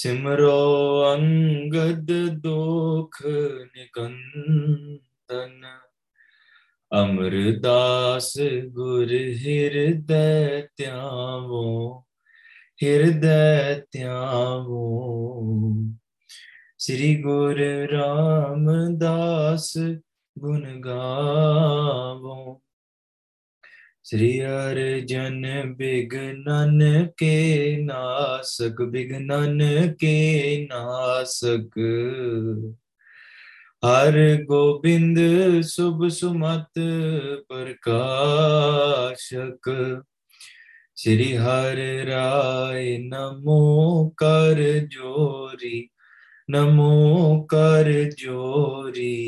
ਸਿਮਰੋ ਅੰਗਦ ਦੋਖ ਨਿਕੰਦਨ ਅਮਰਦਾਸ ਗੁਰ ਹਿਰਦੈ ਧਿਆਵੋ ਹਿਰਦੈ ਧਿਆਵੋ। ਸ੍ਰੀ ਗੁਰ ਰਾਮਦਾਸ ਗੁਣ ਗਾਵੋ। श्री हर जन विघनन के नासक बिघनन के नासक। हर गोविंद शुभ सुमत प्रकाशक। श्री हर राय नमो कर जोरी, नमो कर जोरी।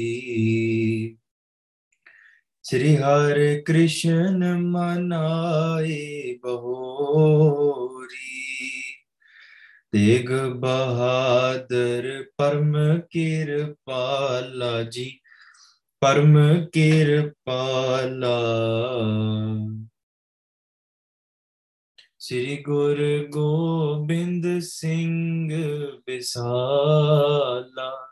ਸ੍ਰੀ ਹਰਿ ਕ੍ਰਿਸ਼ਨ ਮਨਾਏ ਬਹੋਰੀ। ਤੇਗ ਬਹਾਦਰ ਪਰਮ ਕਿਰਪਾਲਾ ਜੀ, ਪਰਮ ਕਿਰਪਾਲਾ। ਸ੍ਰੀ ਗੁਰ ਗੋਬਿੰਦ ਸਿੰਘ ਬਿਸਾਲਾ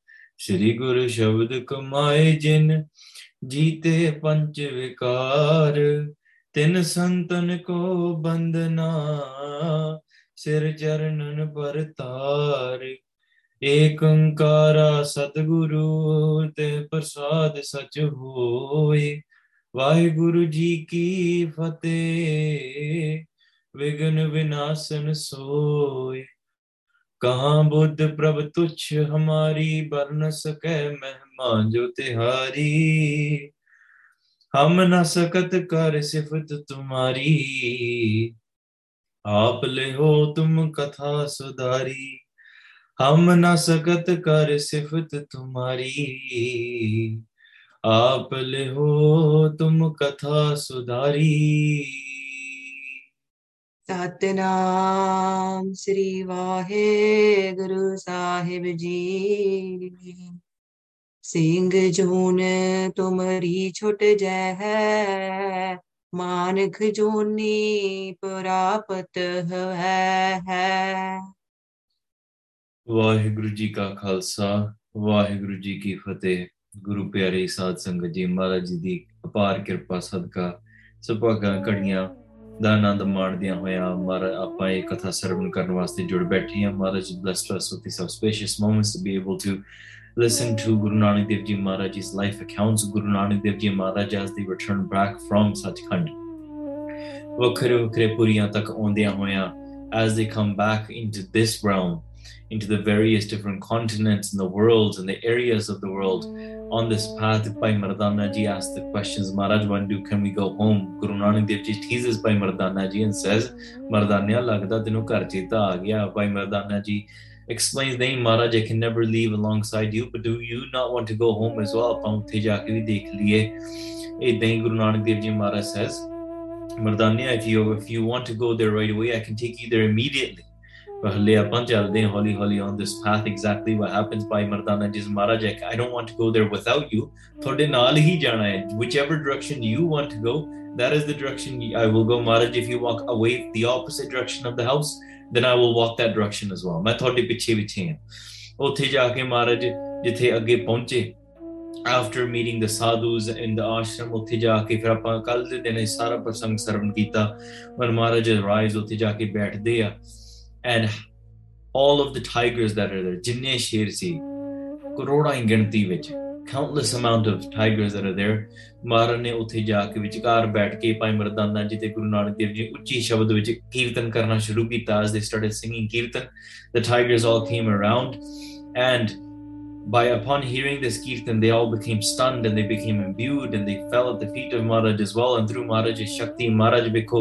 ਸ੍ਰੀ ਗੁਰੂ ਸ਼ਬਦ ਕਮਾਏ ਜਿਨ, ਜੀਤੇ ਪੰਜ ਵਿਕਾਰ। ਤਿਨ ਸੰਤਨ ਕੋ ਬੰਦਨਾ ਸਿਰ ਚਰਨਨ ਪਰ ਤਾਰ। ਏਕ ਓੰਕਾਰਾ ਸਤਿਗੁਰੂ, ਤੇ ਪ੍ਰਸਾਦ ਸਚ ਹੋਏ। ਵਾਹਿਗੁਰੂ ਜੀ ਕੀ ਫਤਿਹ, ਵਿਗਨ ਵਿਨਾਸ਼ਨ ਸੋਏ। कहाँ बुद्ध प्रभ तुच्छ हमारी बरन सके महिमा जो तिहारी? हम न सकत कर सिफत तुम्हारी। आप ले हो तुम कथा सुधारी। हम न सकत कर सिफत तुम्हारी। आप ले हो तुम कथा सुधारी। ਸਤਨਾਮ ਸ੍ਰੀ ਵਾਹਿਗੁਰੂ ਸਾਹਿਬ ਜੀ ਸਿੰਘ ਜੂਨ ਤੁਮਰੀ ਛੁਟ ਜੈ ਹੈ ਮਾਨਖ ਜੂਨੀ ਪ੍ਰਾਪਤ ਹੈ ਹੈ ਵਾਹਿਗੁਰੂ ਜੀ ਕਾ ਖਾਲਸਾ ਵਾਹਿਗੁਰੂ ਜੀ ਕੀ ਫਤਿਹ ਗੁਰੂ ਪਿਆਰੇ ਸਾਧ ਸੰਗਤ ਜੀ ਮਹਾਰਾਜ ਜੀ ਦੀ ਅਪਾਰ ਕਿਰਪਾ ਸਦਕਾ ਸੁਭਾਗਾਂ ਘੜੀਆਂ ਦਾ ਆਨੰਦ ਮਾਣਦਿਆਂ ਹੋਇਆਂ ਮਹਾਰਾਜ ਆਪਾਂ ਇਹ ਕਥਾ ਸਰਵਣ ਕਰਨ ਵਾਸਤੇ ਜੁੜ ਬੈਠੇ ਹਾਂ ਮਹਾਰਾਜ blessed us with these auspicious moments to be able to listen to Guru Nanak Dev Ji Maharaj's life accounts Guru Nanak Dev Ji Maharaj as they return back from Sachkhand ਵੱਖਰੇ ਵੱਖਰੇ ਪੁਰੀਆਂ ਤੱਕ ਆਉਂਦਿਆਂ ਹੋਇਆਂ as they come back into this realm into the various different continents in the world and the areas of the world on this path, Bhai Mardana Ji asks the questions, Maharaj, when do can we go home? Guru Nanak Dev Ji teases Bhai Mardana Ji and says, Mardanya lagda tenu kar cheta aagya. Bhai Mardana Ji explains, Nahi Maharaj, I can never leave alongside you, but do you not want to go home as well? Apan utte ja dekh liye. Eh, then Guru Nanak Dev Ji Maharaj says, Mardanya, if you, if you want to go there right away, I can take you there immediately. ਹਲੇ ਆਪਾਂ ਚੱਲਦੇ ਹਾਂ ਹੌਲੀ ਹੌਲੀ on this path exactly what happens by Mardana ਜਿਸ ਮਹਾਰਾਜ I don't want to go there without you ਤੁਹਾਡੇ ਨਾਲ ਹੀ ਜਾਣਾ ਹੈ whichever direction you want to go that is the direction I will go Maharaj if you walk away the opposite direction of the house then I will walk that direction as well ਮੈਂ ਤੁਹਾਡੇ ਪਿੱਛੇ ਪਿੱਛੇ ਹਾਂ ਉੱਥੇ ਜਾ ਕੇ ਮਹਾਰਾਜ ਜਿੱਥੇ ਅੱਗੇ ਪਹੁੰਚੇ after meeting the sadhus in the ashram ਉੱਥੇ ਜਾ ਕੇ ਫਿਰ ਆਪਾਂ ਕੱਲ ਦੇ ਦਿਨ ਇਹ ਸਾਰਾ ਪ੍ਰਸੰਗ ਸਰਵਣ ਕੀਤਾ when ਮਹਾਰਾਜ rise ਉੱਥੇ ਜਾ ਕੇ ਬੈਠਦੇ ਆ and all of the tigers that are there ਜਿੰਨੇ ਸ਼ੇਰ ਸੀ ਕਰੋੜਾਂ ਹੀ ਗਿਣਤੀ ਵਿੱਚ countless amount of tigers that are there ਮਹਾਰਾਜ ਨੇ ਉੱਥੇ ਜਾ ਕੇ ਵਿਚਕਾਰ ਬੈਠ ਕੇ ਭਾਈ ਮਰਦਾਨਾ ਜੀ ਤੇ ਗੁਰੂ ਨਾਨਕ ਦੇਵ ਜੀ ਉੱਚੀ ਸ਼ਬਦ ਵਿੱਚ ਕੀਰਤਨ ਕਰਨਾ ਸ਼ੁਰੂ ਕੀਤਾ as they started singing kirtan the tigers all came around and by upon hearing this kirtan they all became stunned and they became imbued and they fell at the feet of Maharaj as well and through Maharaj's shakti Maharaj bekho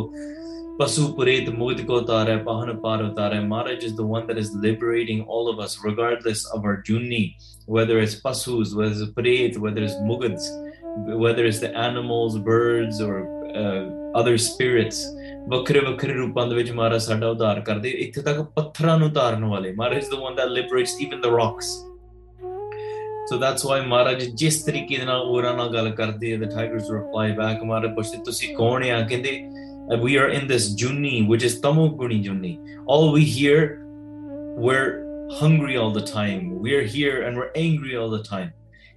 pasu puret mud ko tare pahan par utare Maharaj is the one that is liberating all of us regardless of our junni whether it's pasus whether it's puret whether it's mugads whether it's the animals birds or uh, other spirits ਵੱਖਰੇ ਵੱਖਰੇ ਰੂਪਾਂ ਦੇ ਵਿੱਚ ਮਹਾਰਾਜ ਸਾਡਾ ਉਧਾਰ ਕਰਦੇ ਇੱਥੇ ਤੱਕ ਪੱਥਰਾਂ ਨੂੰ ਉਤਾਰਨ ਵਾਲੇ ਮਹਾਰਾਜ is the one that liberates even the rocks so that's why ਮਹਾਰਾਜ ਜਿਸ ਤਰੀਕੇ ਦੇ ਨਾਲ ਉਹਨਾਂ ਨਾਲ ਗੱਲ ਕਰਦੇ the tigers reply back ਮਹਾਰਾਜ ਪੁੱਛਦੇ ਤੁਸੀਂ ਕੌਣ ਆ ਕਹਿੰਦੇ we are in this junni, which is tamoguni junni. All we hear, we're hungry all the time. We're here and we're angry all the time.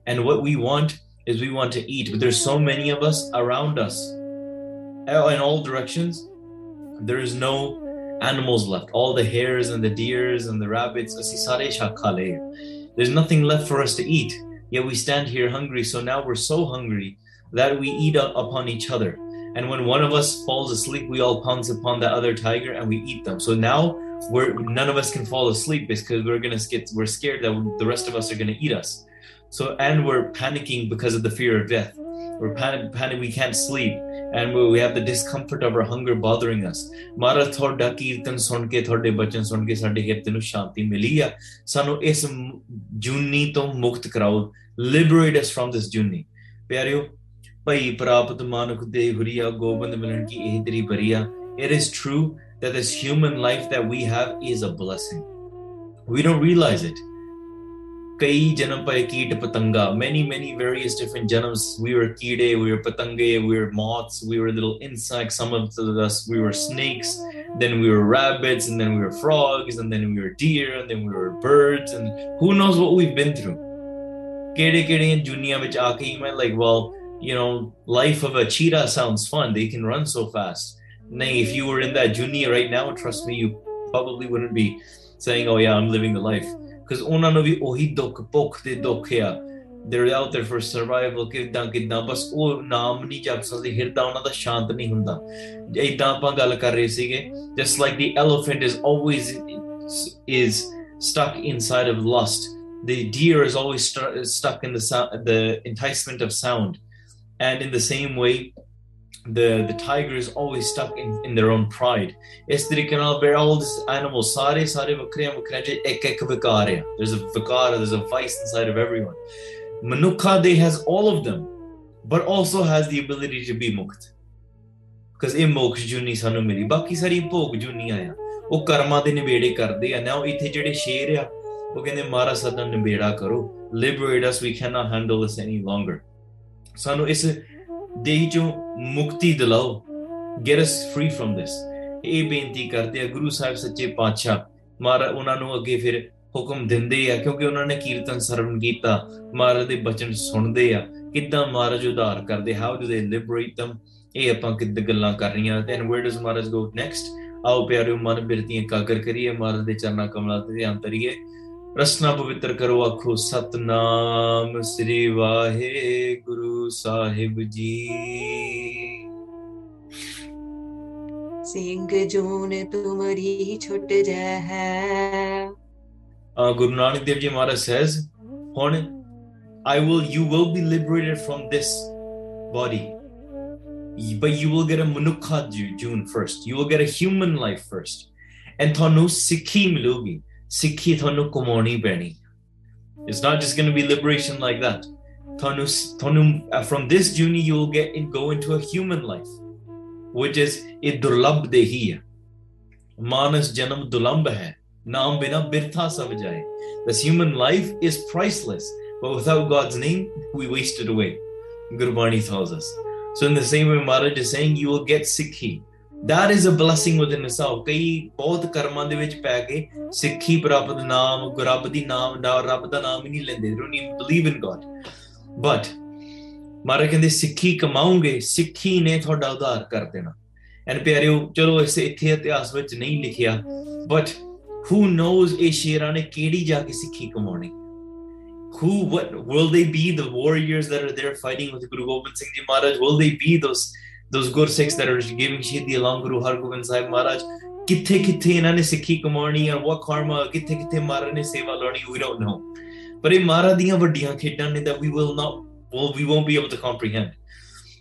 And what we want is we want to eat, but there's so many of us around us in all directions. There is no animals left. All the hares and the deers and the rabbits. There's nothing left for us to eat. Yet we stand here hungry. So now we're so hungry that we eat upon each other. and when one of us falls asleep we all pounce upon that other tiger and we eat them so now we're none of us can fall asleep because we're gonna get we're scared that the rest of us are gonna eat us so and we're panicking because of the fear of death we're panic, panic we can't sleep and we, we have the discomfort of our hunger bothering us ਮਹਾਰਾਜ ਤੁਹਾਡਾ ਕੀਰਤਨ ਸੁਣ ਕੇ ਤੁਹਾਡੇ ਬਚਨ ਸੁਣ ਕੇ ਸਾਡੇ ਹਿਰਦੇ ਨੂੰ ਸ਼ਾਂਤੀ ਮਿਲੀ ਆ ਸਾਨੂੰ ਇਸ ਜੂਨੀ ਤੋਂ ਮੁਕਤ ਕਰਾਓ liberate us from this ਜੂਨੀ ਪਿਆਰਿਓ ਭਈ ਪ੍ਰਾਪਤ ਮਾਨੁਖ ਦੇ ਹੁਰੀਆ ਗੋਬਿੰਦ ਮਿਲਣ ਕੀ ਇਹ ਤੇਰੀ ਬਰੀਆ it is true that this human life that we have is a blessing we don't realize it ਕਈ ਜਨਮ ਪਏ ਕੀਟ ਪਤੰਗਾ many many various different janams we were ਕੀੜੇ we were patange we were moths we were little insects some of us we were snakes then we were rabbits and then we were frogs and then we were deer and then we were birds and who knows what we've been through ਕਿਹੜੇ ਕਿਹੜੇ ਦੁਨੀਆ ਵਿੱਚ ਆ ਕੇ ਮੈਂ like well you know life of a cheetah sounds fun they can run so fast nay if you were in that junior right now trust me you probably wouldn't be saying oh yeah i'm living the life because ਉਹਨਾਂ ਨੂੰ ਵੀ ਉਹੀ ਦੁੱਖ ਭੁੱਖ ਦੇ ਦੁੱਖ ਆ they're out there for survival ਕਿਦਾਂ ਕਿਦਾਂ ਬਸ ਉਹ ਨਾਮ ਨਹੀਂ ਜਪ ਸਕਦੇ ਹਿਰਦਾ ਉਹਨਾਂ ਦਾ ਸ਼ਾਂਤ ਨਹੀਂ ਹੁੰਦਾ ਇਦਾਂ ਆਪਾਂ ਗੱਲ ਕਰ ਰਹੇ ਸੀਗੇ just like the elephant is always is stuck inside of lust the deer is always st- stuck in the sound, the enticement of sound and in the same way the the tiger is always stuck in, in their own pride ਇਸ ਤਰੀਕੇ ਨਾਲ where all these animals ਸਾਰੇ ਸਾਰੇ ਵੱਖਰੇ ਵੱਖਰੇ ਚ ਇੱਕ ਇੱਕ ਵਿਕਾਰ ਆ there's a vikara there's a vice inside of everyone manukha they has all of them but also has the ability to be mukt because ਇਹ ਮੋਕਸ਼ ਜੁਨੀ ਸਾਨੂੰ ਮਿਲੀ ਬਾਕੀ ਸਾਰੀ ਭੋਗ ਜੁਨੀਆਂ ਆ ਉਹ ਕਰਮਾਂ ਦੇ ਨਿਬੇੜੇ ਕਰਦੇ ਆ ਨਾ ਉਹ ਇੱਥੇ ਜਿਹੜੇ ਸ਼ੇਰ ਆ ਉਹ ਕਹਿੰਦੇ ਮਾਰਾ ਸਾਡਾ ਨਿਬੇੜਾ ਕਰੋ liberate us we cannot handle this any longer ਸਾਨੂੰ ਇਸ ਦੇਹੀ ਚੋਂ ਮੁਕਤੀ ਦਿਲਾਓ। Get us free from this ਇਹ ਬੇਨਤੀ ਕਰਦੇ ਆ, ਗੁਰੂ ਸਾਹਿਬ ਸੱਚੇ ਪਾਤਸ਼ਾਹ। ਮਾਰਾ ਉਹਨਾਂ ਨੂੰ ਅੱਗੇ ਫਿਰ ਹੁਕਮ ਦਿੰਦੇ ਆ, ਕਿਉਂਕਿ ਉਹਨਾਂ ਨੇ ਕੀਰਤਨ ਸਰਵਣ ਕੀਤਾ। ਮਹਾਰਾਜ ਦੇ ਬਚਨ ਸੁਣਦੇ ਆ। ਕਿੱਦਾਂ ਮਹਾਰਾਜ ਉਧਾਰ ਕਰਦੇ how do they liberate them? ਇਹ ਆਪਾਂ ਕਿੱਦ ਗੱਲਾਂ ਕਰ ਰਹੀਆਂ। Then where does Maharaj go next? ਆਓ ਪਿਆਰਿਓ, ਮਨ ਬਿਰਤੀਆਂ ਕਾਗਰ ਕਰੀਏ। ਮਹਾਰਾਜ ਦੇ ਚਰਨਾਂ ਕਮਲਾਂ ਤੇ ਧਿਆਨ ਧਰੀਏ ਰਸਨਾ ਪਵਿੱਤਰ ਕਰੋ ਆਖੋ ਸਤਨਾਮ ਸ੍ਰੀ ਵਾਹਿਗੁਰੂ ਸਾਹਿਬ ਜੀ ਸਿੰਘ ਜੂਨ ਤੁਮਰੀ ਛੁੱਟ ਜੈ ਹੈ uh, Guru Nanak Dev Ji Maharaj says, ਹੁਣ I will, you will be liberated from this body. But you will get a manukha ju- June first. You will get a human life first. And ਤੁਹਾਨੂੰ ਸਿੱਖੀ ਮਿਲੂਗੀ ਸਿੱਖੀ ਤੁਹਾਨੂੰ ਕਮਾਉਣੀ ਪੈਣੀ It's not just going to be liberation like that. ਤੁਹਾਨੂੰ ਤੁਹਾਨੂੰ uh, from this journey you will get and go into a human life, which is ਇਹ ਦੁਰਲਭ ਦੇਹੀ ਹੈ ਮਾਨਸ ਜਨਮ ਦੁਲੰਭ ਹੈ ਨਾਮ ਬਿਨਾ ਬਿਰਥਾ ਸਭ ਜਾਏ this human life is priceless but without God's name we waste it away Gurbani tells us so in the same way Maharaj is saying you will get Sikhi That is a blessing within itself ਕਈ ਬਹੁਤ ਕਰਮਾਂ ਦੇ ਵਿੱਚ ਪੈ ਕੇ ਸਿੱਖੀ ਪ੍ਰਾਪਤ ਨਾਮ ਗੁਰਬ ਦੀ ਨਾਮ ਦਾ ਰੱਬ ਦਾ ਨਾਮ ਹੀ ਨਹੀਂ ਲੈਂਦੇ they don't even believe in God but ਮਹਾਰਾਜ ਕਹਿੰਦੇ ਸਿੱਖੀ ਕਮਾਉਂਗੇ ਸਿੱਖੀ ਨੇ ਤੁਹਾਡਾ ਉਧਾਰ ਕਰ ਦੇਣਾ ਐਂਡ ਪਿਆਰਿਓ ਚਲੋ ਇਸ ਇੱਥੇ ਇਤਿਹਾਸ ਵਿੱਚ ਨਹੀਂ ਲਿਖਿਆ ਬਟ who knows ਇਹ ਸ਼ੇਰਾਂ ਨੇ ਕਿਹੜੀ ਜਾ ਕੇ ਸਿੱਖੀ ਕਮਾਉਣੀ who what will they be the warriors that are there fighting with Guru Gobind Singh Ji Maharaj will they be those those Gursikhs that are giving Shahidi along Guru Har Gobind Sahib Maharaj ਕਿੱਥੇ ਕਿੱਥੇ ਇਹਨਾਂ ਨੇ ਸਿੱਖੀ ਕਮਾਉਣੀ ਔਰ what karma ਕਿੱਥੇ ਕਿੱਥੇ ਮਹਾਰਾਜ ਨੇ ਸੇਵਾ ਲਾਉਣੀ we don't know ਪਰ ਇਹ ਮਹਾਰਾਜ ਦੀਆਂ ਵੱਡੀਆਂ ਖੇਡਾਂ ਨੇ that we will not well, we won't be able to comprehend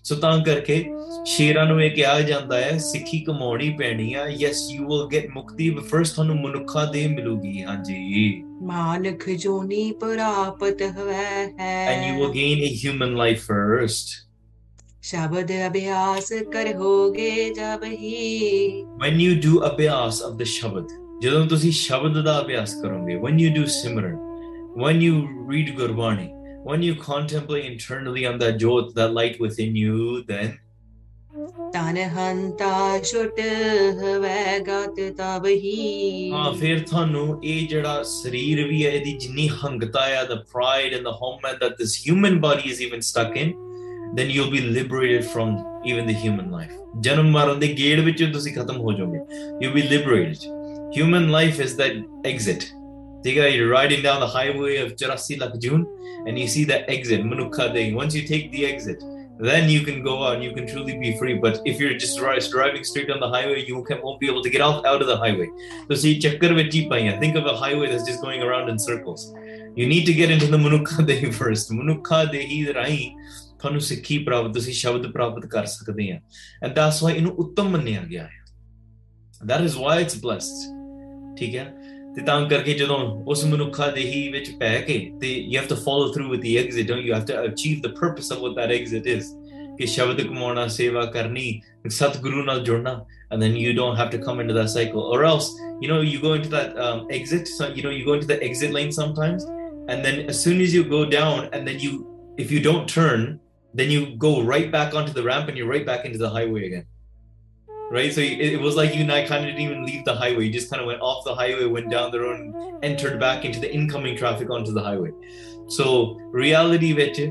ਸੋ ਤਾਂ ਕਰਕੇ ਸ਼ੇਰਾਂ ਨੂੰ ਇਹ ਕਿਹਾ ਜਾਂਦਾ ਹੈ ਸਿੱਖੀ ਕਮਾਉਣੀ ਪੈਣੀ ਆ yes you will get ਮੁਕਤੀ but first ਤੁਹਾਨੂੰ ਮਨੁੱਖਾ ਦੇ ਮਿਲੂਗੀ ਹਾਂਜੀ ਮਾਨਖ ਜੋਨੀ ਪ੍ਰਾਪਤ ਹਵੈ ਹੈ and you will gain a human life first ਸ਼ਬਦ ਅਭਿਆਸ ਕਰੋਗੇ ਜਬ ਹੀ when you do abhyas of the shabad ਜਦੋਂ ਤੁਸੀਂ ਸ਼ਬਦ ਦਾ ਅਭਿਆਸ ਕਰੋਗੇ when you do simran when you read gurbani when you contemplate internally on that jot that light within you then ਤਨ ਹੰਤਾ ਛੁਟ ਹਵੈ ਗਤ ਤਬ ਹੀ ਹਾਂ ਫਿਰ ਤੁਹਾਨੂੰ ਇਹ ਜਿਹੜਾ ਸਰੀਰ ਵੀ ਹੈ ਇਹਦੀ ਜਿੰਨੀ ਹੰਗਤਾ ਹੈ the pride and the torment that this human body is even stuck in then you'll be liberated from even the human life ਜਨਮ ਮਰਨ ਦੇ ਗੇੜ ਵਿੱਚੋਂ ਤੁਸੀਂ ਖਤਮ ਹੋ ਜਾਓਗੇ you'll be liberated human life is that exit ਠੀਕ ਹੈ you're riding down the highway of 84 lakh June and you see that exit ਮਨੁੱਖਾ ਦੇ once you take the exit then you can go out and you can truly be free but if you're just ri- driving straight on the highway you can, won't be able to get out, out of the highway ਤੁਸੀਂ ਚੱਕਰ ਵਿੱਚ ਹੀ ਪਈਆਂ think of a highway that's just going around in circles you need to get into the ਮਨੁੱਖਾ ਦੇ first ਮਨੁੱਖਾ ਦੇ ਹੀ ਰਾਹੀਂ ਤੁਹਾਨੂੰ ਸਿੱਖੀ ਪ੍ਰਾਪਤ ਤੁਸੀਂ ਸ਼ਬਦ ਪ੍ਰਾਪਤ ਕਰ ਸਕਦੇ ਆ and that's why ਇਹਨੂੰ ਉੱਤਮ ਮੰਨਿਆ ਗਿਆ ਹੈ that is why it's blessed ਠੀਕ ਹੈ ਤੇ ਤਾਂ ਕਰਕੇ ਜਦੋਂ ਉਸ ਮਨੁੱਖਾ ਦੇ ਹੀ ਵਿੱਚ ਪੈ ਕੇ ਤੇ you have to follow through with the exit don't you have to achieve the purpose of what that exit is ਕਿ ਸ਼ਬਦ ਕਮਾਉਣਾ ਸੇਵਾ ਕਰਨੀ ਸਤਿਗੁਰੂ ਨਾਲ ਜੁੜਨਾ and then you don't have to come into that cycle or else you know you go into that um, exit so you know you go into the exit lane sometimes and then as soon as you go down and then you if you don't turn then you go right back onto the ramp and you're right back into the highway again right so it, it was like you and i kind of didn't even leave the highway you just kind of went off the highway went down the road and entered back into the incoming traffic onto the highway so reality ਵਿੱਚ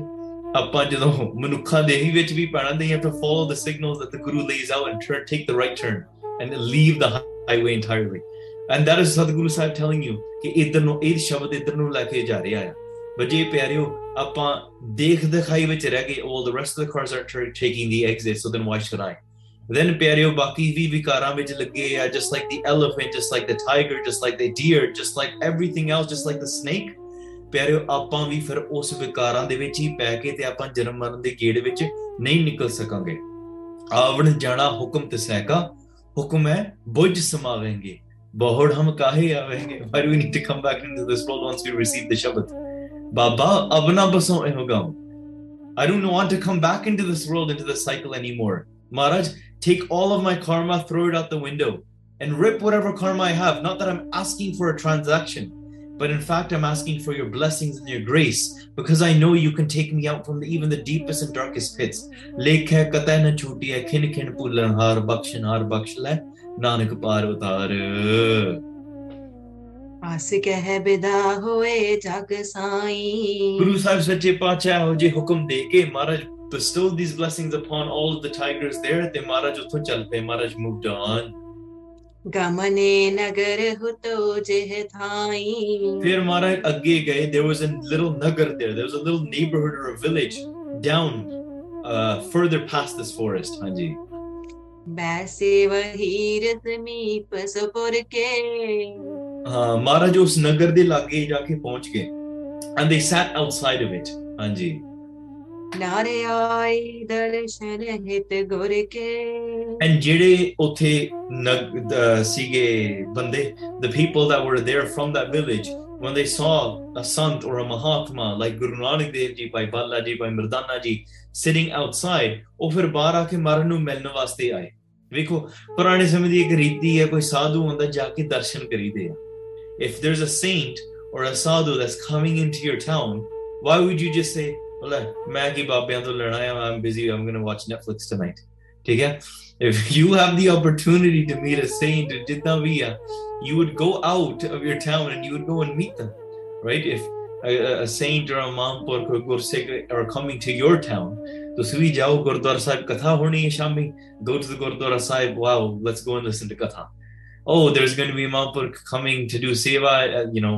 ਆਪਾਂ ਜਦੋਂ ਮਨੁੱਖਾਂ ਦੇ ਹੀ ਵਿੱਚ ਵੀ ਪੈਣਾ they have to follow the signals that the guru lays out and turn take the right turn and leave the highway entirely and that is Sadhguru Sahib telling you ਕਿ ਇਧਰ ਨੂੰ ਇਹ ਸ਼ਬਦ ਇਧਰ ਨੂੰ ਲੈ ਕੇ ਜਾ ਰਿਹਾ ਹੈ ਵਜੇ ਪਿਆਰਿਓ ਆਪਾਂ ਦੇਖ ਦਿਖਾਈ ਵਿੱਚ ਰਹਿ ਗਏ all the rest of the cars are t- taking the exit so then why should I then ਪਿਆਰਿਓ ਬਾਕੀ ਵੀ ਵਿਕਾਰਾਂ ਵਿੱਚ ਲੱਗੇ ਆ just like the elephant just like the tiger just like the deer just like everything else just like the snake ਪਿਆਰਿਓ ਆਪਾਂ ਵੀ ਫਿਰ ਉਸ ਵਿਕਾਰਾਂ ਦੇ ਵਿੱਚ ਹੀ ਪੈ ਕੇ ਤੇ ਆਪਾਂ ਜਨਮ ਮਰਨ ਦੇ ਗੇੜ ਵਿੱਚ ਨਹੀਂ ਨਿਕਲ ਸਕਾਂਗੇ ਆਵਣ ਜਾਣਾ ਹੁਕਮ ਤੇ ਸਹਿਕਾ ਹੁਕਮ ਹੈ ਬੁੱਝ ਸਮਾਵੇਂਗੇ ਬਹੁੜ ਹਮ ਕਾਹੇ ਆਵੇਂਗੇ why do we need to come back into this world once we receive the Baba, abna baso ehogam. I don't want to come back into this world, into the cycle anymore. Maharaj, take all of my karma, throw it out the window, and rip whatever karma I have. Not that I'm asking for a transaction, but in fact, I'm asking for your blessings and your grace because I know you can take me out from the, even the deepest and darkest pits. Nanak ਹੈ ਕਤੈ ਨ ਛੂਟੀ ਹੈ ਖਿਨ ਖਿਨ ਭੁੱਲਣ ਹਾਰ ਬਖਸ਼ਨ ਹਾਰ ਬਖਸ਼ ਲੈ ਨਾਨਕ ਪਾਰ ਉਤਾਰ ਆਸ ਕਹਿ ਬਿਦਾ ਹੋਏ ਜਗ ਸਾਈ ਗੁਰੂ ਸਾਹਿਬ ਸੱਚੇ ਪਾਤਸ਼ਾਹ ਹੋ ਜੇ ਹੁਕਮ ਦੇ ਕੇ ਮਹਾਰਾਜ bestowed these blessings upon all of the tigers there ਤੇ ਮਹਾਰਾਜ ਉੱਥੋਂ ਚੱਲ ਪਏ ਮਹਾਰਾਜ moved on ਗਮਨੇ ਨਗਰ ਹੁਤੋ ਜਿਹ ਥਾਈ ਫਿਰ ਮਹਾਰਾਜ ਅੱਗੇ ਗਏ there was a little nagar there there was a little neighborhood or a village down uh, further past this forest ਹਾਂਜੀ ਬੈਸੇ ਵਹੀਰ ਸਮੀਪ ਸਪੁਰ ਕੇ ਹਾਂ ਮਹਾਰਾਜ ਉਸ ਨਗਰ ਦੇ ਲਾਗੇ ਜਾ ਕੇ ਪਹੁੰਚ ਗਏ and they sat outside of it ਹਾਂਜੀ ਨਾਰੇ ਆਈ ਦਰਸ਼ਨ ਹਿਤ ਗੁਰ ਕੇ and ਜਿਹੜੇ ਉੱਥੇ ਨਗ- ਦ- ਸੀਗੇ ਬੰਦੇ the people that were there from that village when they saw a sant or a mahatma like Guru Nanak Dev Ji Bhai Bala Ji Bhai Mardana Ji sitting outside ਉਹ ਫਿਰ ਬਾਹਰ ਆ ਕੇ ਮਰਨ ਨੂੰ ਮਿਲਣ ਵਾਸਤੇ ਆਏ ਵੇਖੋ ਪੁਰਾਣੇ ਸਮੇਂ ਦੀ ਇੱਕ ਰੀਤੀ ਹੈ ਕੋਈ ਸਾਧੂ ਹੁੰਦਾ ਜਾ ਕੇ ਦਰਸ਼ਨ ਕਰੀਦੇ ਆ If there's a saint or a sadhu that's coming into your town, why would you just say, Maggie I'm busy, I'm gonna watch Netflix tonight? If you have the opportunity to meet a saint in Jitnaviya, you would go out of your town and you would go and meet them, right? If a, a saint or a mamp or a gursek are coming to your town, तो सुबह जाओ गुरुद्वारा साहिब कथा होनी है शाम में go to the Gurdwara Sahib wow let's go and listen to Katha oh there's going to be mampur coming to do seva uh, you know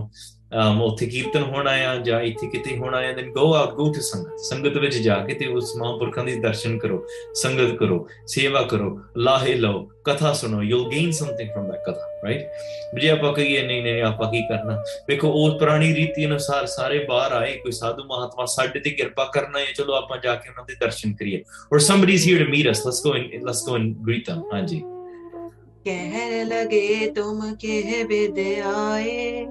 um ਉੱਥੇ ਕੀਰਤਨ ਹੋਣਾ ਆ ਜਾਂ ਇੱਥੇ ਕਿਤੇ ਹੋਣਾ ਆ then go out go to ਸੰਗਤ ਸੰਗਤ ਵਿੱਚ ਜਾ ਕੇ ਤੇ ਉਸ ਮਹਾਂਪੁਰਖਾਂ ਦੀ ਦਰਸ਼ਨ ਕਰੋ ਸੰਗਤ ਕਰੋ ਸੇਵਾ ਕਰੋ ਲਾਹੇ ਲਓ ਕਥਾ ਸੁਣੋ you'll gain something from that ਕਥਾ right ਜੇ ਆਪਾਂ ਕਹੀਏ ਨਹੀਂ ਨਹੀਂ ਆਪਾਂ ਕੀ ਕਰਨਾ ਵੇਖੋ ਉਹ ਪੁਰਾਣੀ ਰੀਤੀ ਅਨੁਸਾਰ ਸਾਰੇ ਬਾਹਰ ਆਏ ਕੋਈ ਸਾਧੂ ਮਹਾਤਮਾ ਸਾਡੇ ਤੇ ਕਿਰਪਾ ਕਰਨਾ ਹੈ ਚਲੋ ਆਪਾਂ ਜਾ ਕੇ ਉਹਨਾਂ ਦੇ ਦਰਸ਼ਨ ਕਰੀਏ or somebody is here to meet us let's go and let's go and greet them ਹਾਂਜੀ ਕਹਿਣ ਲਗੇ ਤੁਮ ਕਿਹ ਬਿਦ ਆਏ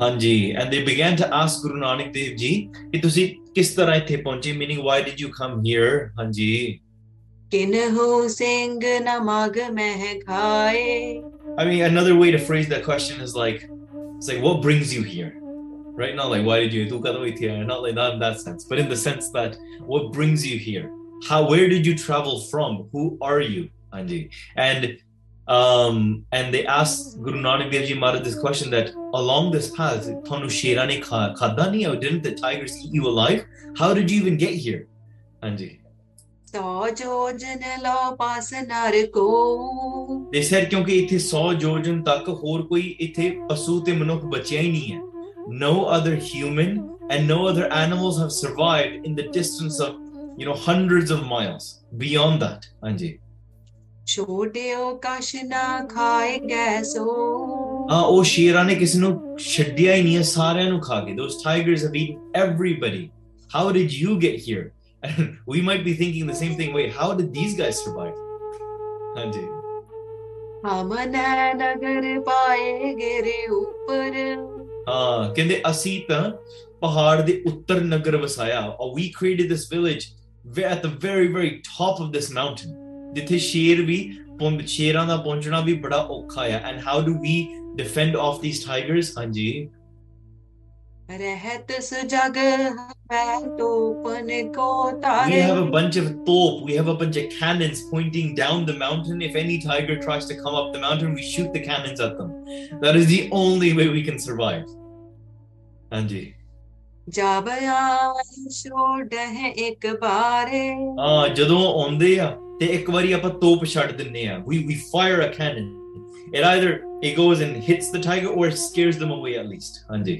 ਹਾਂਜੀ and they began to ask Guru Nanak Dev ji ਕਿ ਤੁਸੀਂ ਕਿਸ ਤਰ੍ਹਾਂ ਇੱਥੇ ਪਹੁੰਚੇ meaning why did you come here ਹਾਂਜੀ ਕਿਨਹੂ ਸਿੰਘ ਨ ਮਗ ਮਹਿ ਖਾਏ I mean another way to phrase that question is like it's like what brings you here right not like why did you tu kado ਇੱਥੇ ਆਇਆ not like that in that sense but in the sense that what brings you here how where did you travel from who are you ਹਾਂਜੀ and um, and they asked Guru Nanak Dev Ji Maharaj this question that along this path, Tanu Sherane Khadani, or didn't the tigers eat you alive? How did you even get here? Anji. They said "Because No other human and no other animals have survived in the distance of you know hundreds of miles beyond that. Anji. ਛੋੜਿਓ ਕਸ਼ ਨਾ ਖਾਏ ਗੈਸੋ ਹਾਂ ਉਹ ਸ਼ੇਰਾਂ ਨੇ ਕਿਸੇ ਨੂੰ ਛੱਡਿਆ ਹੀ ਨਹੀਂ ਹੈ ਸਾਰਿਆਂ ਨੂੰ ਖਾ ਗਏ those tigers have eaten everybody how did you get here and we might be thinking the same thing wait how did these guys survive ਹਾਂਜੀ ਹਮ ਨੈ ਨਗਰ ਪਾਏ ਗਿਰੇ ਉੱਪਰ ਹਾਂ ਕਹਿੰਦੇ ਅਸੀਂ ਤਾਂ ਪਹਾੜ ਦੇ ਉੱਤਰ ਨਗਰ ਵਸਾਇਆ or we created this village ve- at the very very top of this mountain ਜਿੱਥੇ ਸ਼ੇਰ ਵੀ ਪਹੁੰ- ਸ਼ੇਰਾਂ ਦਾ ਪਹੁੰਚਣਾ ਵੀ ਬੜਾ ਔਖਾ ਆ and how do we defend off these tigers ਹਾਂਜੀ ਰਹਿਤ ਸੁਜਗ ਹੈ ਤੋਪਨ ਕੋ we ਤਾਰੇ have a bunch of top we have a bunch of cannons pointing down the mountain if any tiger tries to come up the mountain we shoot the cannons at them that is the only way we can survive ਹਾਂਜੀ ਜਬ ਆਇ ਛੋੜ ਹੈ ਇੱਕ ਬਾਰੇ ਹਾਂ ਜਦੋਂ ਉਹ ਆਉਂਦੇ ਆ ਤੇ ਇੱਕ ਵਾਰੀ ਆਪਾਂ ਤੋਪ ਛੱਡ ਦਿੰਨੇ ਆ we we fire a cannon it either it goes and hits the tiger or it scares them away at least ਹਾਂਜੀ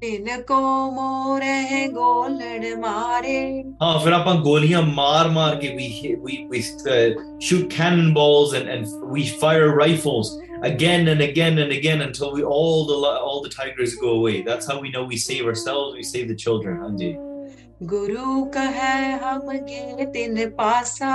ਤਿਨ ਕੋ ਮੋਰੇ ਗੋਲੜ ਮਾਰੇ ਹਾਂ ਫਿਰ ਆਪਾਂ ਗੋਲੀਆਂ ਮਾਰ ਮਾਰ ਕੇ we hit, we we uh, shoot cannonballs and and we fire rifles again and again and again until we all the li- all the tigers go away that's how we know we save ourselves we save the children ਹਾਂਜੀ ਗੁਰੂ ਕਹੈ ਹਮ ਗੇ ਤਿਨ ਪਾਸਾ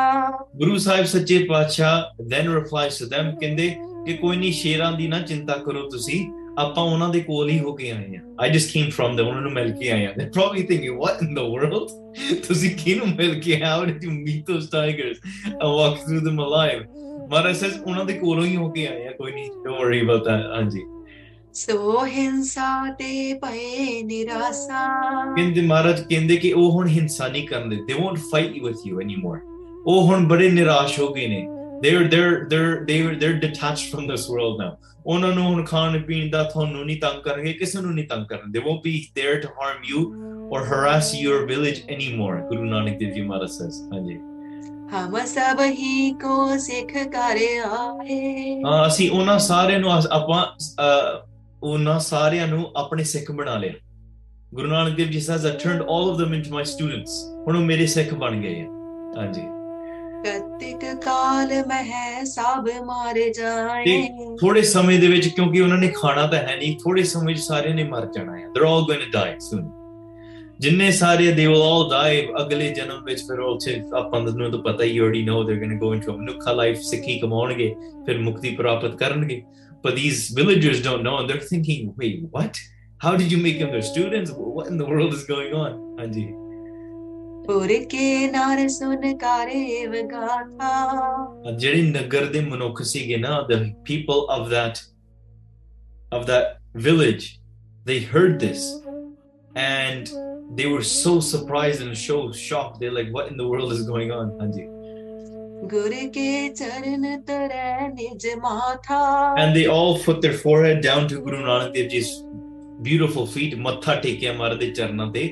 ਗੁਰੂ ਸਾਹਿਬ ਸੱਚੇ ਪਾਤਸ਼ਾਹ then replies to them ਕਹਿੰਦੇ ਕਿ ਕੋਈ ਨਹੀਂ ਸ਼ੇਰਾਂ ਦੀ ਨਾ ਚਿੰਤਾ ਕਰੋ ਤੁਸੀਂ ਆਪਾਂ ਉਹਨਾਂ ਦੇ ਕੋਲ ਹੀ ਹੋ ਕੇ ਆਏ ਆ I just came from them ਉਹਨਾਂ ਨੂੰ ਮਿਲ ਕੇ ਆਏ ਆ they probably thinking what in the world ਤੁਸੀਂ ਕਿਹਨੂੰ ਮਿਲ ਕੇ ਆਏ ਹੋ to meet those tigers and walk through them alive Maharaj says ਉਹਨਾਂ ਦੇ ਕੋਲੋਂ ਹੀ ਹੋ ਕੇ ਆਏ ਆ ਕੋਈ ਨਹੀਂ ਡੋਨਟ ਵਰੀ ਅਬਾਊਟ ਦੈਟ ਹਾਂਜੀ ਸੋ ਹਿੰਸਾ ਤੇ ਭਏ ਨਿਰਾਸਾ ਕਹਿੰਦੇ ਮਹਾਰਾਜ ਕਹਿੰਦੇ ਕਿ ਉਹ ਹੁਣ ਹਿੰਸਾ ਨਹੀਂ ਕਰਦੇ they won't fight with you anymore ਉਹ ਹੁਣ ਬੜੇ ਨਿਰਾਸ਼ ਹੋ ਗਏ ਨੇ they're they're they're they're they're detached from this world now ਉਹਨਾਂ ਨੂੰ ਹੁਣ ਖਾਣ ਪੀਣ ਦਾ ਤੁਹਾਨੂੰ ਨਹੀਂ ਤੰਗ ਕਰਨਗੇ ਕਿਸੇ ਨੂੰ ਨਹੀਂ ਤੰਗ ਕਰਨਗੇ they won't be there to harm you or harass your village anymore Guru Nanak Dev Ji Maharaj says ਹਾਂਜੀ ਹਮ ਸਭ ਹੀ ਕੋ ਸਿੱਖ ਕਰ ਆਏ ਹਾਂ ਅਸੀਂ ਉਹਨਾਂ ਸਾਰਿਆਂ ਨੂੰ ਆਪਾਂ ਉਹਨਾਂ ਸਾਰਿਆਂ ਨੂੰ ਆਪਣੇ ਸਿੱਖ ਬਣਾ ਲਿਆ। ਗੁਰੂ ਨਾਨਕ ਦੇਵ ਜੀ says I turned all of them into my students. ਹੁਣ ਉਹ ਮੇਰੇ ਸਿੱਖ ਬਣ ਗਏ ਆ। ਹਾਂਜੀ। ਕਤਿਕ ਕਾਲ ਮਹਿ ਸਭ ਮਾਰ ਜਾਏ। ਤੇ ਥੋੜੇ ਸਮੇਂ ਦੇ ਵਿੱਚ ਕਿਉਂਕਿ ਉਹਨਾਂ ਨੇ ਖਾਣਾ ਤਾਂ ਹੈ ਨਹੀਂ ਥੋੜੇ ਸਮੇਂ ਵਿੱਚ ਸਾਰਿਆਂ ਨੇ ਮਰ ਜਾਣਾ ਹੈ they're all going to die soon ਜਿੰਨੇ ਸਾਰੇ they will all die ਅਗਲੇ ਜਨਮ ਵਿੱਚ ਫਿਰ ਉਹ ਉੱਥੇ ਆਪਾਂ ਨੂੰ ਤਾਂ ਪਤਾ ਹੀ already know they're going to go into a ਮਨੁੱਖਾ ਲਾਈਫ ਸਿੱਖੀ ਕਮਾਉਣਗੇ ਫਿਰ ਮੁਕਤੀ ਪ੍ਰਾਪਤ ਕਰਨਗੇ। But these villagers don't know, and they're thinking, wait, what? How did you make them their students? What in the world is going on? Anji. The people of that of that village, they heard this and they were so surprised and so shocked. They're like, what in the world is going on? Anji. and they all put their forehead down to Guru Nanak Dev Ji's beautiful feet matha tekya ਮਹਾਰਾਜ ਦੇ ਚਰਨਾਂ ਤੇ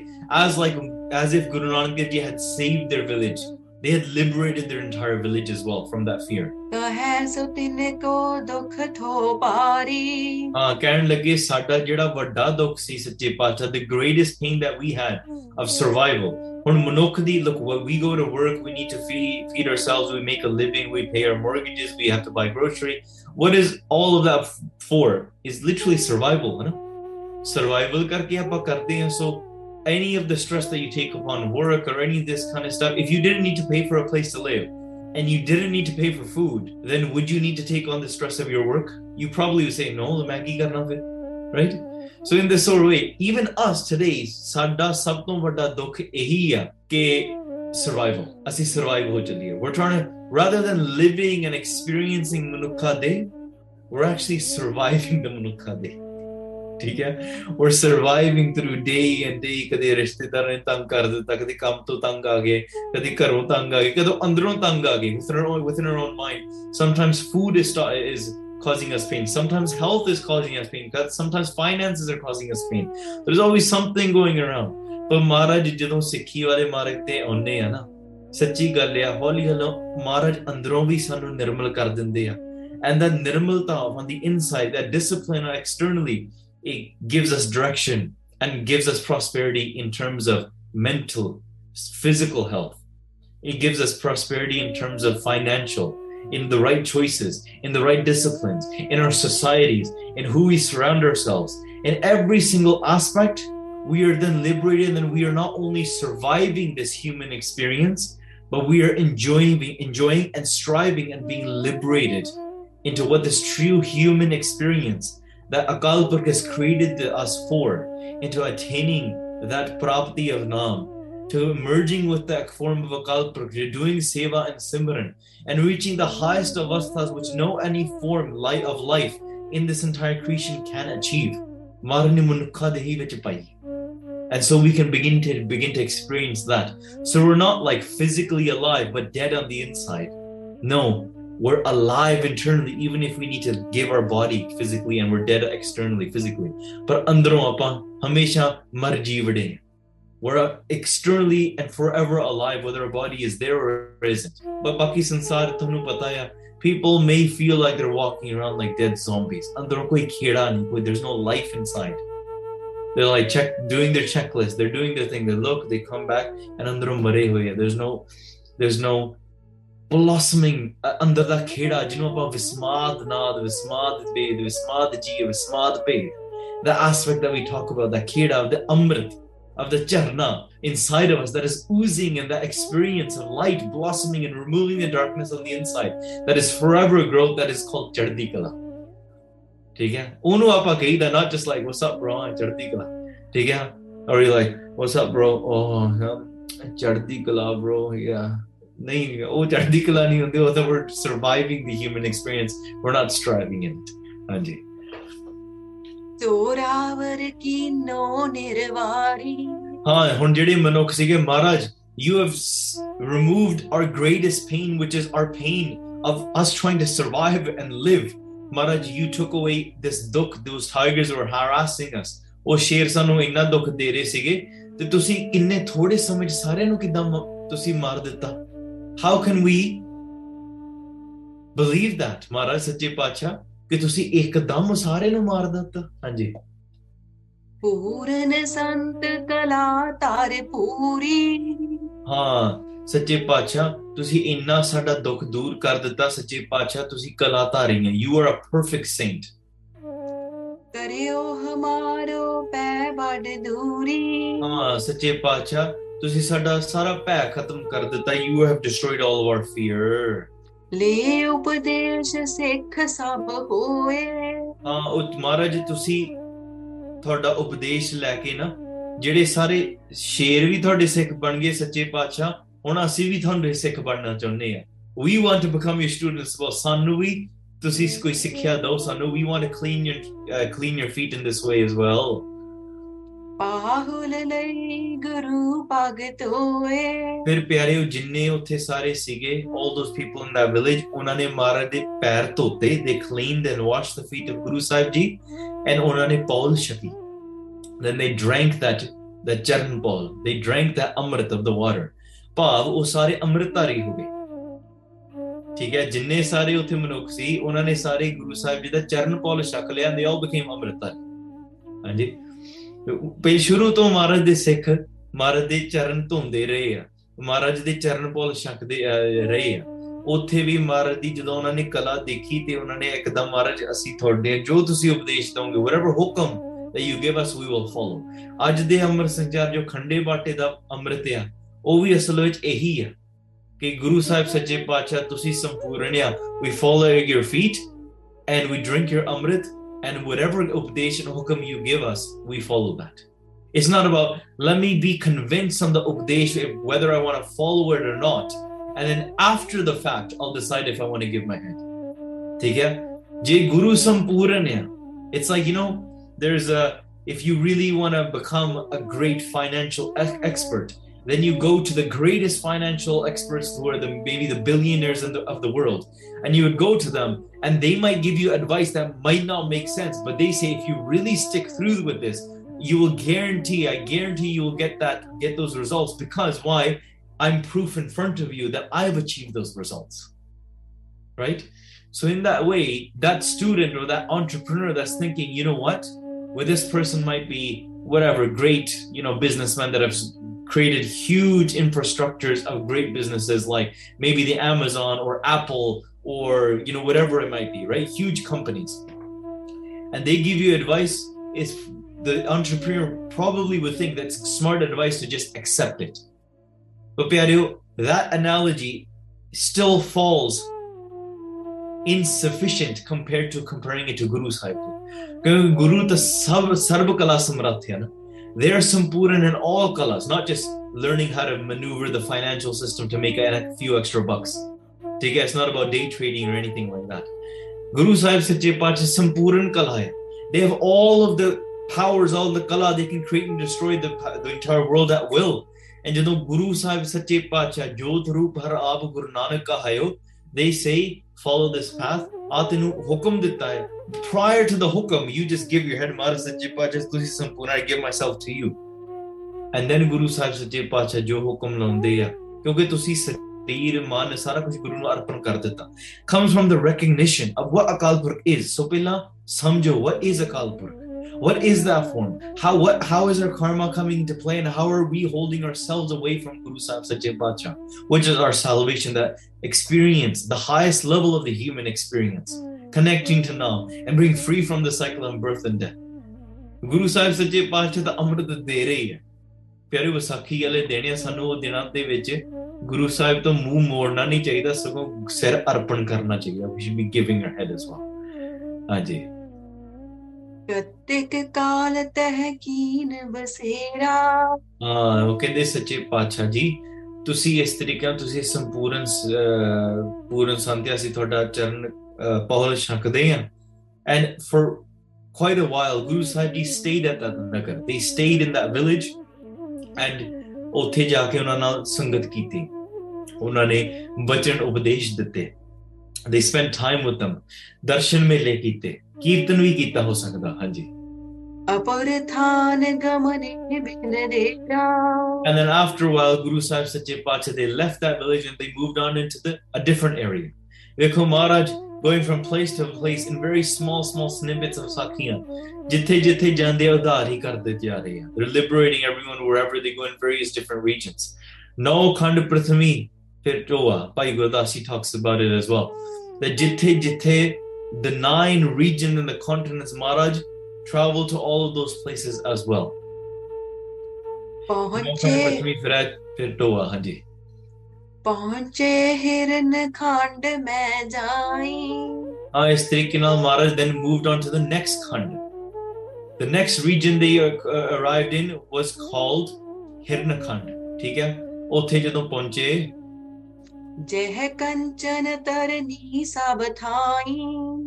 as like as if Guru Nanak Dev Ji had saved their village they had liberated their entire village as well from that fear ਕਹੈ ਸੋ ਤਿਨ ਕੋ ਦੁਖ ਥੋ ਪਾਰੀ ਹਾਂ ਕਹਿਣ ਲੱਗੇ ਸਾਡਾ ਜਿਹੜਾ ਵੱਡਾ ਦੁੱਖ ਸੀ ਸੱਚੇ ਪਾਤਸ਼ਾਹ the greatest pain that we had of survival ਹੁਣ ਮਨੁੱਖ ਦੀ look when we go to work we need to feed, feed ourselves we make a living we pay our mortgages we have to buy grocery what is all of that for is literally survival ਹੈ ਨਾ survival ਕਰਕੇ ਆਪਾਂ ਕਰਦੇ ਹਾਂ so any of the stress that you take upon work or any of this kind of stuff if you didn't need to pay for a place to live and you didn't need to pay for food then would you need to take on the stress of your work you probably would say no the Maggie got enough it right so in this sort of way even us today ਸਾਡਾ ਸਭ ਤੋਂ ਵੱਡਾ ਦੁੱਖ ਇਹੀ ਆ ਕਿ survival ਅਸੀਂ survive ਹੋ ਚੱਲੀਏ we're trying to rather than living and experiencing ਮਨੁੱਖਾ ਦੇ we're actually surviving the ਮਨੁੱਖਾ ਦੇ ਠੀਕ ਹੈ we're surviving through day and day ਕਦੇ ਰਿਸ਼ਤੇਦਾਰ ਨੇ ਤੰਗ ਕਰ ਦਿੱਤਾ ਕਦੇ ਕੰਮ ਤੋਂ ਤੰਗ ਆ ਗਏ ਕਦੇ ਘਰੋਂ ਤੰਗ ਆ ਗਏ ਕਦੋਂ ਅੰਦਰੋਂ ਤੰਗ ਆ ਗਏ within our own, within our own mind sometimes food is is causing us pain sometimes health is causing us pain sometimes finances are causing us pain there's always something going around ਪਰ ਮਹਾਰਾਜ ਜਦੋਂ ਸਿੱਖੀ ਵਾਲੇ ਮਾਰਗ ਤੇ ਆਉਨੇ ਆ ਨਾ ਸੱਚੀ ਗੱਲ ਆ ਹੌਲੀ ਹੌਲੀ ਮਹਾਰਾਜ ਅੰਦਰੋਂ ਵੀ ਸਾਨੂੰ ਨਿਰਮਲ ਕਰ ਦਿੰਦੇ ਆ and that nirmalta on the inside that discipline externally it gives us direction and gives us prosperity in terms of mental, physical health. It gives us prosperity in terms of financial, in the right choices, in the right disciplines, in our societies, in who we surround ourselves. In every single aspect, we are then liberated and we are not only surviving this human experience, but we are enjoying, enjoying and striving and being liberated into what this true human experience that Akal Purkh has created us for, into attaining that prapti of Nam, to merging with that form of a kalprak, doing seva and simran, and reaching the highest of avasthas which no any form light of life in this entire creation can achieve. And so we can begin to begin to experience that. So we're not like physically alive, but dead on the inside. No, we're alive internally, even if we need to give our body physically and we're dead externally, physically. But andro apa hamesha marjeevade. We're externally and forever alive, whether our body is there or isn't. But baki sansar tumne pataya, people may feel like they're walking around like dead zombies. There's no life inside. They're like check doing their checklist. They're doing their thing. They look, they come back, and androm There's no, there's no blossoming uh, under the kira, You know about vismad nad, vismad ved, vismad ji, vismad ved. The aspect that we talk about, the kheda, the amrit, of the Jannah inside of us that is oozing and that experience of light blossoming and removing the darkness on the inside. That is forever growth that is called chardikala. Okay? ठीक है उन्हों not just like what's up bro chardikala. Okay? or you like what's up bro oh chardikala, bro yeah नहीं वो चढ़ती कला नहीं होती वो we're surviving the human experience we're not striving in it हाँ ਹਾਂਜੀ ਚੋਰਾਵਰ ਕੀਨੋ ਨਿਰਵਾਰੀ ਹਾਂ ਹੁਣ ਜਿਹੜੇ ਮਨੁੱਖ ਸੀਗੇ ਮਹਾਰਾਜ you have removed our greatest pain which is our pain of us trying to survive and live Maharaj you took away this dukh those tigers were harassing us ਉਹ ਸ਼ੇਰ ਸਾਨੂੰ ਇੰਨਾ ਦੁੱਖ ਦੇ ਰਹੇ ਸੀਗੇ ਤੇ ਤੁਸੀਂ ਇੰਨੇ ਥੋੜੇ ਸਮੇਂ 'ਚ ਸਾਰਿਆਂ ਨੂੰ ਕਿਦਾਂ ਤੁਸੀਂ ਮਾਰ ਦਿੱਤਾ how can we believe that ਮਹਾਰਾਜ ਸੱਚੇ ਪਾਤਸ਼ਾਹ ਕਿ ਤੁਸੀਂ ਇੱਕਦਮ ਸਾਰੇ ਨੂੰ ਮਾਰ ਦਿੱਤਾ। ਹਾਂਜੀ। ਪੂਰਨ ਸੰਤ ਕਲਾ ਤਾਰ ਪੂਰੀ। ਹਾਂ ਸੱਚੇ ਪਾਤਸ਼ਾਹ ਤੁਸੀਂ ਇੰਨਾ ਸਾਡਾ ਦੁੱਖ ਦੂਰ ਕਰ ਦਿੱਤਾ ਸੱਚੇ ਪਾਤਸ਼ਾਹ ਤੁਸੀਂ ਕਲਾ ਧਾਰੀ ਹੈ you are a perfect saint ਕਰਿਓ ਹਮਾਰੋ ਪੈ ਵੱਡ ਦੂਰੀ। ਹਾਂ ਸੱਚੇ ਪਾਤਸ਼ਾਹ ਤੁਸੀਂ ਸਾਡਾ ਸਾਰਾ ਭੈ ਖਤਮ ਕਰ ਦਿੱਤਾ। You have destroyed all our fear ਲੈ ਉਪਦੇਸ਼ ਸਿੱਖ ਸਭ ਹੋਏ। ਹਾਂ ਉਹ ਮਹਾਰਾਜ ਤੁਸੀਂ ਤੁਹਾਡਾ ਉਪਦੇਸ਼ ਲੈ ਕੇ ਨਾ ਜਿਹੜੇ ਸਾਰੇ ਸ਼ੇਰ ਵੀ ਤੁਹਾਡੇ ਸਿੱਖ ਬਣ ਗਏ ਸੱਚੇ ਪਾਤਸ਼ਾਹ ਹੁਣ ਅਸੀਂ ਵੀ ਤੁਹਾਡੇ ਸਿੱਖ ਬਣਨਾ ਚਾਹੁੰਦੇ ਆ we want to become your students well ਸਾਨੂੰ ਵੀ ਤੁਸੀਂ ਕੋਈ ਸਿੱਖਿਆ ਦਿਓ ਸਾਨੂੰ we want to clean your uh, clean your feet in this way as well ਪਾਹੁਲ ਲਈ ਗੁਰੂ ਭਗਤ ਹੋਏ ਫਿਰ ਪਿਆਰਿਓ ਜਿੰਨੇ ਉੱਥੇ ਸਾਰੇ ਸੀਗੇ all those people in that village ਉਹਨਾਂ ਨੇ ਮਹਾਰਾਜ ਦੇ ਪੈਰ ਧੋਤੇ they cleaned and washed the feet of Guru Sahib ji and ਉਹਨਾਂ ਨੇ ਪੌਲ ਛਕੀ then they drank that that charan paul they drank that amrit of the water ਭਾਵ ਉਹ ਸਾਰੇ ਅੰਮ੍ਰਿਤਧਾਰੀ ਹੋ ਗਏ ਠੀਕ ਹੈ ਜਿੰਨੇ ਸਾਰੇ ਉੱਥੇ ਮਨੁੱਖ ਸੀ ਉਹਨਾਂ ਨੇ ਸਾਰੇ ਗੁਰੂ ਸਾਹਿਬ ਜੀ ਦਾ ਚਰਨ ਪੌਲ ਛਕ ਲਿਆ they all became ਅੰਮ੍ਰਿਤਧਾਰੀ ਹਾਂਜੀ ਪਈ ਸ਼ੁਰੂ ਤੋਂ ਮਹਾਰਾਜ ਦੇ ਸਿੱਖ ਮਹਾਰਾਜ ਦੇ ਚਰਨ ਧੋਂਦੇ ਰਹੇ ਆ। ਮਹਾਰਾਜ ਦੇ ਚਰਨ ਪੌਲ ਛਕਦੇ ਅਹ, ਰਹੇ ਆ। ਉੱਥੇ ਵੀ ਮਹਾਰਾਜ ਦੀ ਜਦੋਂ ਉਹਨਾਂ ਨੇ ਕਲਾ ਦੇਖੀ ਤੇ ਉਹਨਾਂ ਨੇ ਇੱਕਦਮ ਮਹਾਰਾਜ ਅਸੀਂ ਤੁਹਾਡੇ ਜੋ ਤੁਸੀਂ ਉਪਦੇਸ਼ ਦੋਗੇ whatever ਹੁਕਮ that you give us we will follow ਅੱਜ ਦੇ ਅੰਮ੍ਰਿਤ ਸੰਚਾਰ ਜੋ ਖੰਡੇ ਬਾਟੇ ਦਾ ਅੰਮ੍ਰਿਤ ਆ ਉਹ ਵੀ ਅਸਲ ਵਿੱਚ ਇਹੀ ਆ ਕਿ ਗੁਰੂ ਸਾਹਿਬ ਸੱਚੇ ਪਾਤਸ਼ਾਹ ਤੁਸੀਂ ਸੰਪੂਰਨ ਆ। We follow at your feet and we drink your amrit and whatever updation, and hukam you give us, we follow that. It's not about let me be convinced on the updation whether I want to follow it or not, and then after the fact I'll decide if I want to give my hand. It's like you know, there's a if you really want to become a great financial expert, then you go to the greatest financial experts who are the maybe the billionaires the, of the world. And you would go to them and they might give you advice that might not make sense. But they say if you really stick through with this you will guarantee i guarantee you will get that get those results. Because why? I'm proof in front of you that i've achieved those results. Right? So in that way that student or that entrepreneur that's thinking you know what? Well this person might be whatever great you know businessman that have created huge infrastructures of great businesses like maybe the amazon or apple or you know whatever it might be right huge companies and they give you advice is the entrepreneur probably would think that's smart advice to just accept it but Pyareo, that analogy still falls insufficient compared to comparing it to Guru Sahib. Guru the sab sarva kala samrathya. They are sampuran in all kalas, not just learning how to maneuver the financial system to make a few extra bucks. ठीक है it's not about day trading or anything like that. Guru Sahib Sache Pacha sampuran kala hai. They have all of the powers, all the kala, they can create and destroy the, the entire world at will. And ਜਦੋਂ ਗੁਰੂ ਸਾਹਿਬ ਸੱਚੇ ਪਾਤਸ਼ਾਹ ਜੋਤ ਰੂਪ ਹਰ ਆਪ Guru Nanak ਕਹਾਇਓ they say follow this path ਆ ਤੈਨੂੰ ਹੁਕਮ ਦਿੱਤਾ ਹੈ prior to the ਹੁਕਮ you just give your head ਮਹਾਰਾਜ ਸੱਚੇ ਪਾਤਸ਼ਾਹ ਤੁਸੀਂ ਸੰਪੂਰਨ I give myself to you and then ਗੁਰੂ ਸਾਹਿਬ ਸੱਚੇ ਪਾਤਸ਼ਾਹ ਜੋ ਹੁਕਮ ਲਾਉਂਦੇ ਆ ਕਿਉਂਕਿ ਤੁਸੀਂ ਸਰੀਰ ਮਨ ਸਾਰਾ ਕੁਝ ਗੁਰੂ ਨੂੰ ਅਰਪਣ ਕਰ ਦਿੱਤਾ comes from the recognition of what Akal Purakh is so ਪਹਿਲਾਂ ਸਮਝੋ what is Akal Purakh what is that form how what how is our karma coming into play and how are we holding ourselves away from guru sahib sache Pacha, which is our salvation that experience the highest level of the human experience connecting to Nam, and being free from the cycle of birth and death. Guru Sahib ਸੱਚੇ ਪਾਤਸ਼ਾਹ ਦਾ ਅੰਮ੍ਰਿਤ ਦੇ ਰਹੇ ਹੈ ਪਿਆਰੇ ਵਿਸਾਖੀ ਵਾਲੇ ਦਿਨ ਆ ਸਾਨੂੰ ਉਹ ਦਿਨਾਂ ਦੇ ਵਿੱਚ ਗੁਰੂ ਸਾਹਿਬ ਤੋਂ ਮੂੰਹ ਮੋੜਨਾ ਨਹੀਂ ਚਾਹੀਦਾ ਸਗੋਂ ਸਿਰ ਅਰਪਣ ਕਰਨਾ ਚਾਹੀਦਾ we should be giving a head as well ਹਾਂਜੀ ਪ੍ਰਤੇਕ ਕਾਲ ਤਹਿਕੀਨ ਬਸੇਰਾ ਹਾਂ ਉਹ ਕਹਿੰਦੇ ਸੱਚੇ ਪਾਤਸ਼ਾਹ ਜੀ ਤੁਸੀਂ ਇਸ ਤਰੀਕੇ ਨਾਲ ਤੁਸੀਂ ਸੰਪੂਰਨ ਪੂਰਨ ਸੰਧਿਆ ਸੀ ਤੁਹਾਡਾ ਚਰਨ uh, Paholish And for quite a while, Guru Sahib stayed at that nagar. They stayed in that village and ਉੱਥੇ ਜਾ ਕੇ ਉਹਨਾਂ ਨਾਲ ਸੰਗਤ ਕੀਤੀ। ਉਹਨਾਂ ਨੇ ਬਚਨ ਉਪਦੇਸ਼ ਦਿੱਤੇ। Them darshan ਮੇਲੇ ਕੀਤੇ। ਕੀਰਤਨ ਵੀ ਕੀਤਾ ho ਸਕਦਾ ਹਾਂਜੀ। and then after a while guru sahib sache pache they left that village and they moved on into the, a different area ਵੇਖੋ ਮਹਾਰਾਜ going from place to place in very small, small snippets of Sakya, They're liberating everyone wherever they go in various different regions. No Khand Prathami Pirtoa, Bhai Gurdasi talks about it as well. That jithe jithe, the nine regions and the continents, Maharaj travel to all of those places as well. पहुंचे हिरन खांड में जाई ਹਾਂ ਇਸ ਤਰੀਕੇ ਨਾਲ ਮਹਾਰਾਜ then moved on to the next khand the next region they uh, arrived in was called hirnakhand ਠੀਕ ਹੈ ਉੱਥੇ ਜਦੋਂ ਪਹੁੰਚੇ जह कंचन तरनी सब थाई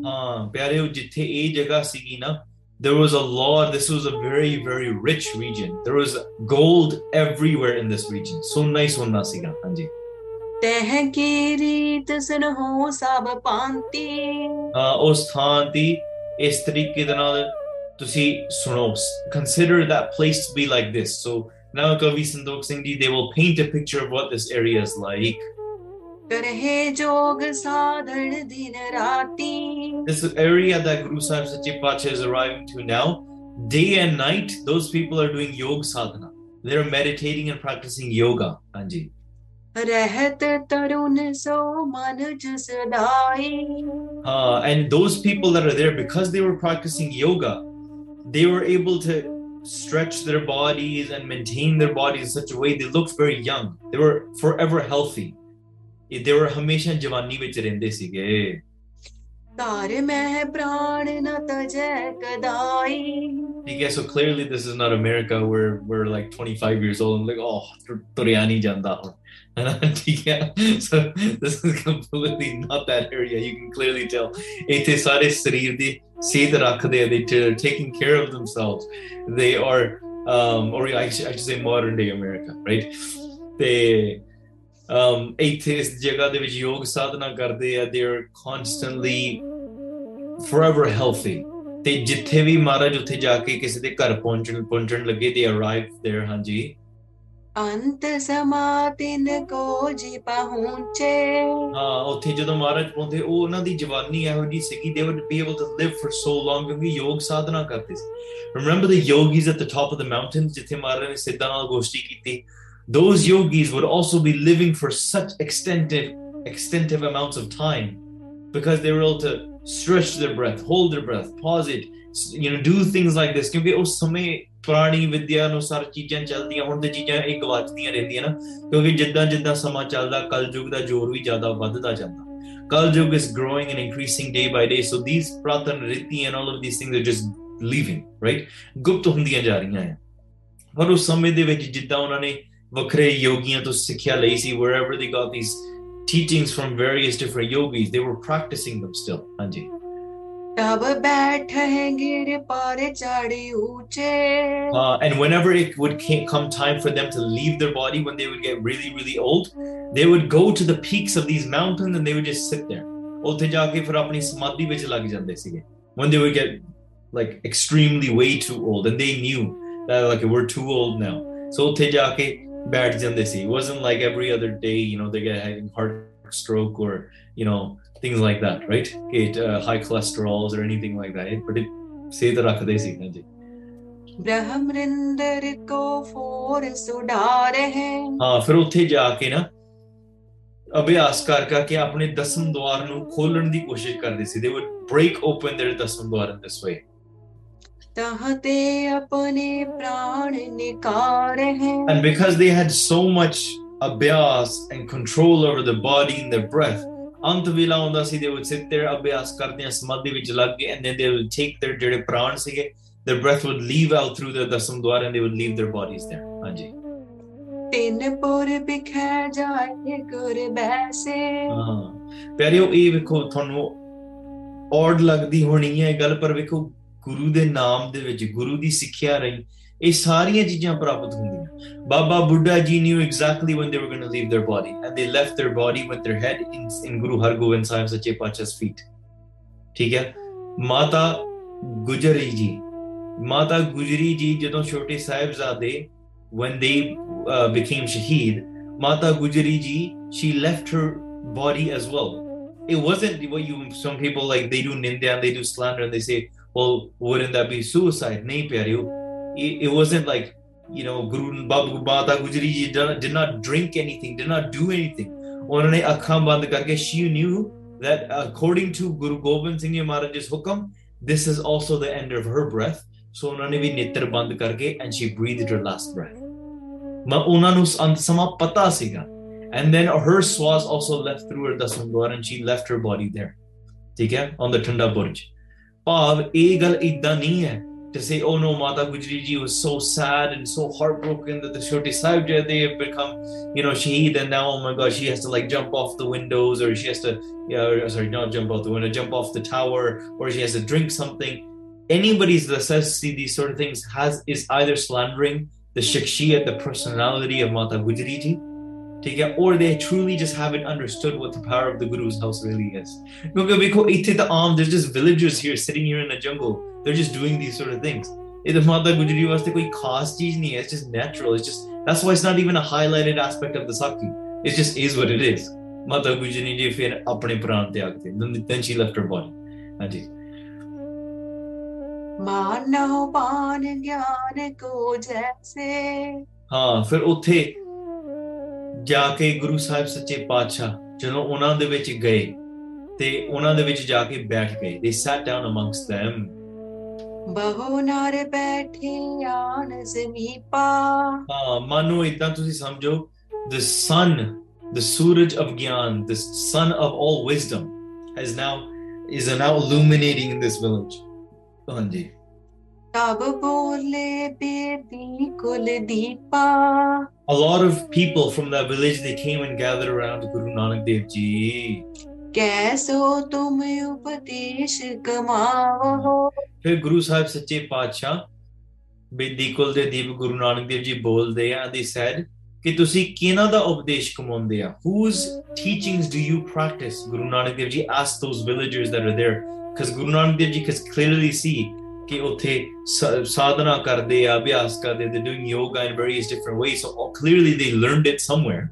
ਹਾਂ ਪਿਆਰਿਓ ਜਿੱਥੇ ਇਹ ਜਗ੍ਹਾ ਸੀਗੀ ਨਾ there was a lot this was a very very rich region there was gold everywhere in this region ਸੋਨਾ ਹੀ ਸੋਨਾ ਸੀਗਾ ਹਾਂਜੀ तह की रीत सुन हो सब पांति। ਉਹ consider that place to be like this. So now kavi Santokh singh indeed they will paint a picture of what this area is like. ਕਰਹੇ ਜੋਗ ਸਾਧਣ this area that guru sahib sachi pache is arriving to now day and night those people are doing yoga sadhana. They're meditating and practicing yoga. Anji रहत तरुण सो मन जस दाई Uh, and those people that are there, because they were practicing yoga, they were able to stretch their bodies and maintain their bodies in such a way they looked very young. They were forever healthy. They were ਹਮੇਸ਼ਾ ਜਵਾਨੀ ਵਿੱਚ ਰਹਿੰਦੇ ਸੀਗੇ तार मैं प्राण न तजै कदाई ਠੀਕ ਹੈ so clearly this is not America where we're like 25 years old and like oh ਤੁਰ- ਤੁਰਿਆ ਨਹੀਂ ਜਾਂਦਾ ਹੁਣ ਹਨਾ, ਠੀਕ ਹੈ so this is completely not that area you can clearly tell ਇੱਥੇ ਸਾਰੇ ਸਰੀਰ ਦੀ ਸਿਹਤ ਰੱਖਦੇ ਆ they are taking care of themselves they are um or I should, I should say modern day America right ਤੇ um ਇੱਥੇ ਇਸ ਜਗ੍ਹਾ ਦੇ ਵਿੱਚ ਯੋਗ ਸਾਧਨਾ ਕਰਦੇ ਆ they are constantly forever healthy ਤੇ ਜਿੱਥੇ ਵੀ ਮਹਾਰਾਜ ਉੱਥੇ ਜਾ ਕੇ ਕਿਸੇ ਦੇ ਘਰ ਪਹੁੰਚਣ ਪਹੁੰਚਣ ਲੱਗੇ they arrived there ਹਾਂਜੀ ਅੰਤ ਸਮਾ ਤਿਨ ਕੋ ਜੀ ਪਹੁੰਚੇ। ਹਾਂ ਉੱਥੇ ਜਦੋਂ ਮਹਾਰਾਜ ਪਹੁੰਚੇ ਉਹ ਉਹਨਾਂ ਦੀ ਜਵਾਨੀ ਇਹੋ ਜੀ ਸੀਗੀ they would be able to live for so long ਕਿਉਂਕਿ ਯੋਗ ਸਾਧਨਾ ਕਰਦੇ ਸੀ। Remember the yogis at the top of the mountain ਜਿੱਥੇ ਮਹਾਰਾਜ ਨੇ ਸਿੱਧਾਂ ਨਾਲ ਗੋਸ਼ਟੀ ਕੀਤੀ? Those yogis would also be living for such extensive extensive amounts of time because they were able to stretch their breath hold their breath pause it s- you know do things like this ਕਿਉਂਕਿ ਉਸ ਸਮੇਂ ਪੁਰਾਣੀ ਵਿਦਿਆ ਅਨੁਸਾਰ ਚੀਜ਼ਾਂ ਚੱਲਦੀਆਂ ਹੁਣ ਤੇ ਚੀਜ਼ਾਂ ਇਹ ਗਵਾਚਦੀਆਂ ਰਹਿੰਦੀਆਂ ਨਾ ਕਿਉਂਕਿ ਜਿੱਦਾਂ ਜਿੱਦਾਂ ਸਮਾਂ ਚੱਲਦਾ ਕਲਯੁਗ ਦਾ ਜ਼ੋਰ ਵੀ ਜ਼ਿਆਦਾ ਵੱਧਦਾ ਜਾਂਦਾ ਕਲਯੁਗ is growing and increasing day by day so these pratan riti and all of these things are just leaving right ਗੁਪਤ ਹੁੰਦੀਆਂ ਜਾ ਰਹੀਆਂ ਆ ਪਰ ਉਸ ਸਮੇਂ ਦੇ ਵਿੱਚ ਜਿੱਦਾਂ ਉਹਨਾਂ ਨੇ ਵੱਖਰੇ ਯੋਗੀਆਂ ਤੋਂ ਸਿੱਖਿਆ ਲਈ ਸੀ wherever they got these teachings from various different yogis they were practicing them still ਹਾਂਜੀ तब बैठ गिर पर चढ़ ऊंचे Uh, and whenever it would ca- come time for them to leave their body, when they would get really, really old, they would go to the peaks of these mountains and they would just sit there. ਉੱਥੇ ਜਾ ਕੇ ਫਿਰ ਆਪਣੀ ਸਮਾਧੀ ਵਿੱਚ ਲੱਗ ਜਾਂਦੇ ਸੀਗੇ. When they would get like extremely way too old and they knew that like we're too old now. So ਉੱਥੇ ਜਾ ਕੇ ਬੈਠ ਜਾਂਦੇ ਸੀ. It wasn't like every other day, you know, they get having heart stroke or, you know, things like that, right? Get uh, high cholesterols or anything like that. But it ਸਿਹਤ ਰੱਖਦੇ ਸੀ ਹਾਂਜੀ ब्रह्मरिंदर को four सुधार है ਹਾਂ ਫਿਰ ਉੱਥੇ ਜਾ ਕੇ ਨਾ ਅਭਿਆਸ ਕਰ ਕਰਕੇ ਆਪਣੇ ਦਸਮ ਦਵਾਰ ਨੂੰ ਖੋਲਣ ਦੀ ਕੋਸ਼ਿਸ਼ ਕਰਦੇ ਸੀ they would break open their ਦਸਮ ਦਵਾਰ in this way तहते अपने प्राण निकार है and because they had so much abhyas and control over the body and their breath ਅੰਤ ਵੇਲਾ ਹੁੰਦਾ ਸੀ they would sit there ਅਭਿਆਸ ਕਰਦੇ ਆ ਸਮਾਧੀ ਵਿੱਚ ਲੱਗ ਕੇ and then they would take their ਜਿਹੜੇ ਪ੍ਰਾਣ ਸੀਗੇ their breath would leave out through their ਦਸਮ ਦਵਾਰ and they would leave their bodies there ਹਾਂਜੀ ਤਿੰਨ ਪੁਰ ਬਿਖੈ ਜਾਏ ਗੁਰ ਬੈਸੇ ਹਾਂ ਪਿਆਰਿਓ ਇਹ ਵੇਖੋ ਤੁਹਾਨੂੰ ਔੜ ਲੱਗਦੀ ਹੋਣੀ ਹੈ ਇਹ ਗੱਲ ਪਰ ਵੇਖੋ ਗੁਰੂ ਦੇ ਨਾਮ ਦੇ ਵਿੱਚ ਗੁਰੂ ਦੀ ਸਿੱਖਿਆ ਰਹੀ ਇਹ ਸਾਰੀਆਂ ਚੀਜ਼ਾਂ ਪ੍ਰਾਪਤ ਹੁੰਦੀਆਂ ਬਾਬਾ ਬੁੱਢਾ ਜੀ knew exactly when they were going to leave their body and they left their body with their head in, in Guru Hargobind Sahib Sache Pacha's feet ਠੀਕ ਹੈ ਮਾਤਾ ਗੁਜਰੀ ਜੀ ਮਾਤਾ ਗੁਜਰੀ ਜੀ ਜਦੋਂ ਛੋਟੇ ਸਾਹਿਬਜ਼ਾਦੇ when they uh, became shaheed Mata Gujari ji, she left her body as well. It wasn't what you some people like they do ninja and they do slander and they say, well, wouldn't that be suicide? Nahi pyareo. It, it wasn't like you know Guru Babu Mata Gujari ji did, did not drink anything, did not do anything. उन्होंने आँखां बंद करके she knew that according to Guru Gobind Singh Ji Maharaj's hukam, this is also the end of her breath. So उन्होंने भी नेत्र बंद करके and she breathed her last breath. ਮੈਂ ਉਹਨਾਂ ਨੂੰ ਅੰਤ ਸਮਾਂ ਪਤਾ ਸੀਗਾ and then her swas also left through her ਦਸਮ ਦਵਾਰ and she left her body there ਠੀਕ ਹੈ on the ਠੰਡਾ ਬੁਰਜ ਭਾਵ ਇਹ ਗੱਲ ਇਦਾਂ ਨਹੀਂ ਹੈ to say, oh no, Mata Gujri ji was so sad and so heartbroken that the Shoti Sahib they have become, you know, Shaheed, and now, oh my God, she has to like jump off the windows or she has to, yeah, sorry, not jump off the window, jump off the tower or she has to drink something. Anybody that says see these sort of things has is either slandering the shakshiya, the personality of Mata Gujri ji, or they truly just haven't understood what the power of the Guru's house really is. There's just villagers here sitting here in the jungle they're just doing these sort of things. ਇਹਦੇ ਮਾਤਾ ਗੁਜਰੀ ਵਾਸਤੇ ਕੋਈ ਖਾਸ ਚੀਜ਼ ਨਹੀਂ ਹੈ it's just natural it's just that's why it's not even a highlighted aspect of the ਸਾਕੀ it's just is what it is Mata Gujri ji ਫਿਰ ਆਪਣੇ ਪ੍ਰਾਣ ਤਿਆਗ ਤੇ then she left her body ਹਾਂਜੀ ਮਾਨੋ ਪਾਨ ਗਿਆਨ ਕੋ ਜੈਸੇ ਹਾਂ ਫਿਰ ਉੱਥੇ ਜਾ ਕੇ ਗੁਰੂ ਸਾਹਿਬ ਸੱਚੇ ਪਾਤਸ਼ਾਹ ਜਦੋਂ ਉਹਨਾਂ ਦੇ ਵਿੱਚ ਗਏ ਤੇ ਉਹਨਾਂ ਦੇ ਵਿੱਚ ਜਾ ਕੇ ਬੈਠ ਗਏ ਦੇ ਸੈਟ ਡਾਊਨ ਅਮੰਗਸ them. ਬਹੁ ਨਰ ਬੈਠੇ the sun the suraj of gyan the sun of all wisdom has now is now illuminating in this village. a lot of people from that village they came and gathered around guru nanak dev ji कैसो तुम उपदेश कमाओ ਫਿਰ ਗੁਰੂ ਸਾਹਿਬ ਸੱਚੇ ਪਾਤਸ਼ਾਹ ਬੇਦੀ ਕੁਲ ਦੇ ਦੀਪ ਗੁਰੂ ਨਾਨਕ ਦੇਵ ਜੀ ਬੋਲਦੇ ਆ they said ਕਿ ਤੁਸੀਂ ਕਿਹਨਾਂ ਦਾ ਉਪਦੇਸ਼ ਕਮਾਉਂਦੇ ਆ whose teachings do you practice ਗੁਰੂ ਨਾਨਕ ਦੇਵ ਜੀ asked those villagers that are there because ਗੁਰੂ ਨਾਨਕ ਦੇਵ ਜੀ could clearly see ਕਿ ਉੱਥੇ ਸ- ਸਾਧਨਾ ਕਰਦੇ ਆ ਅਭਿਆਸ ਕਰਦੇ they're doing yoga in various different ways so all- clearly they learned it somewhere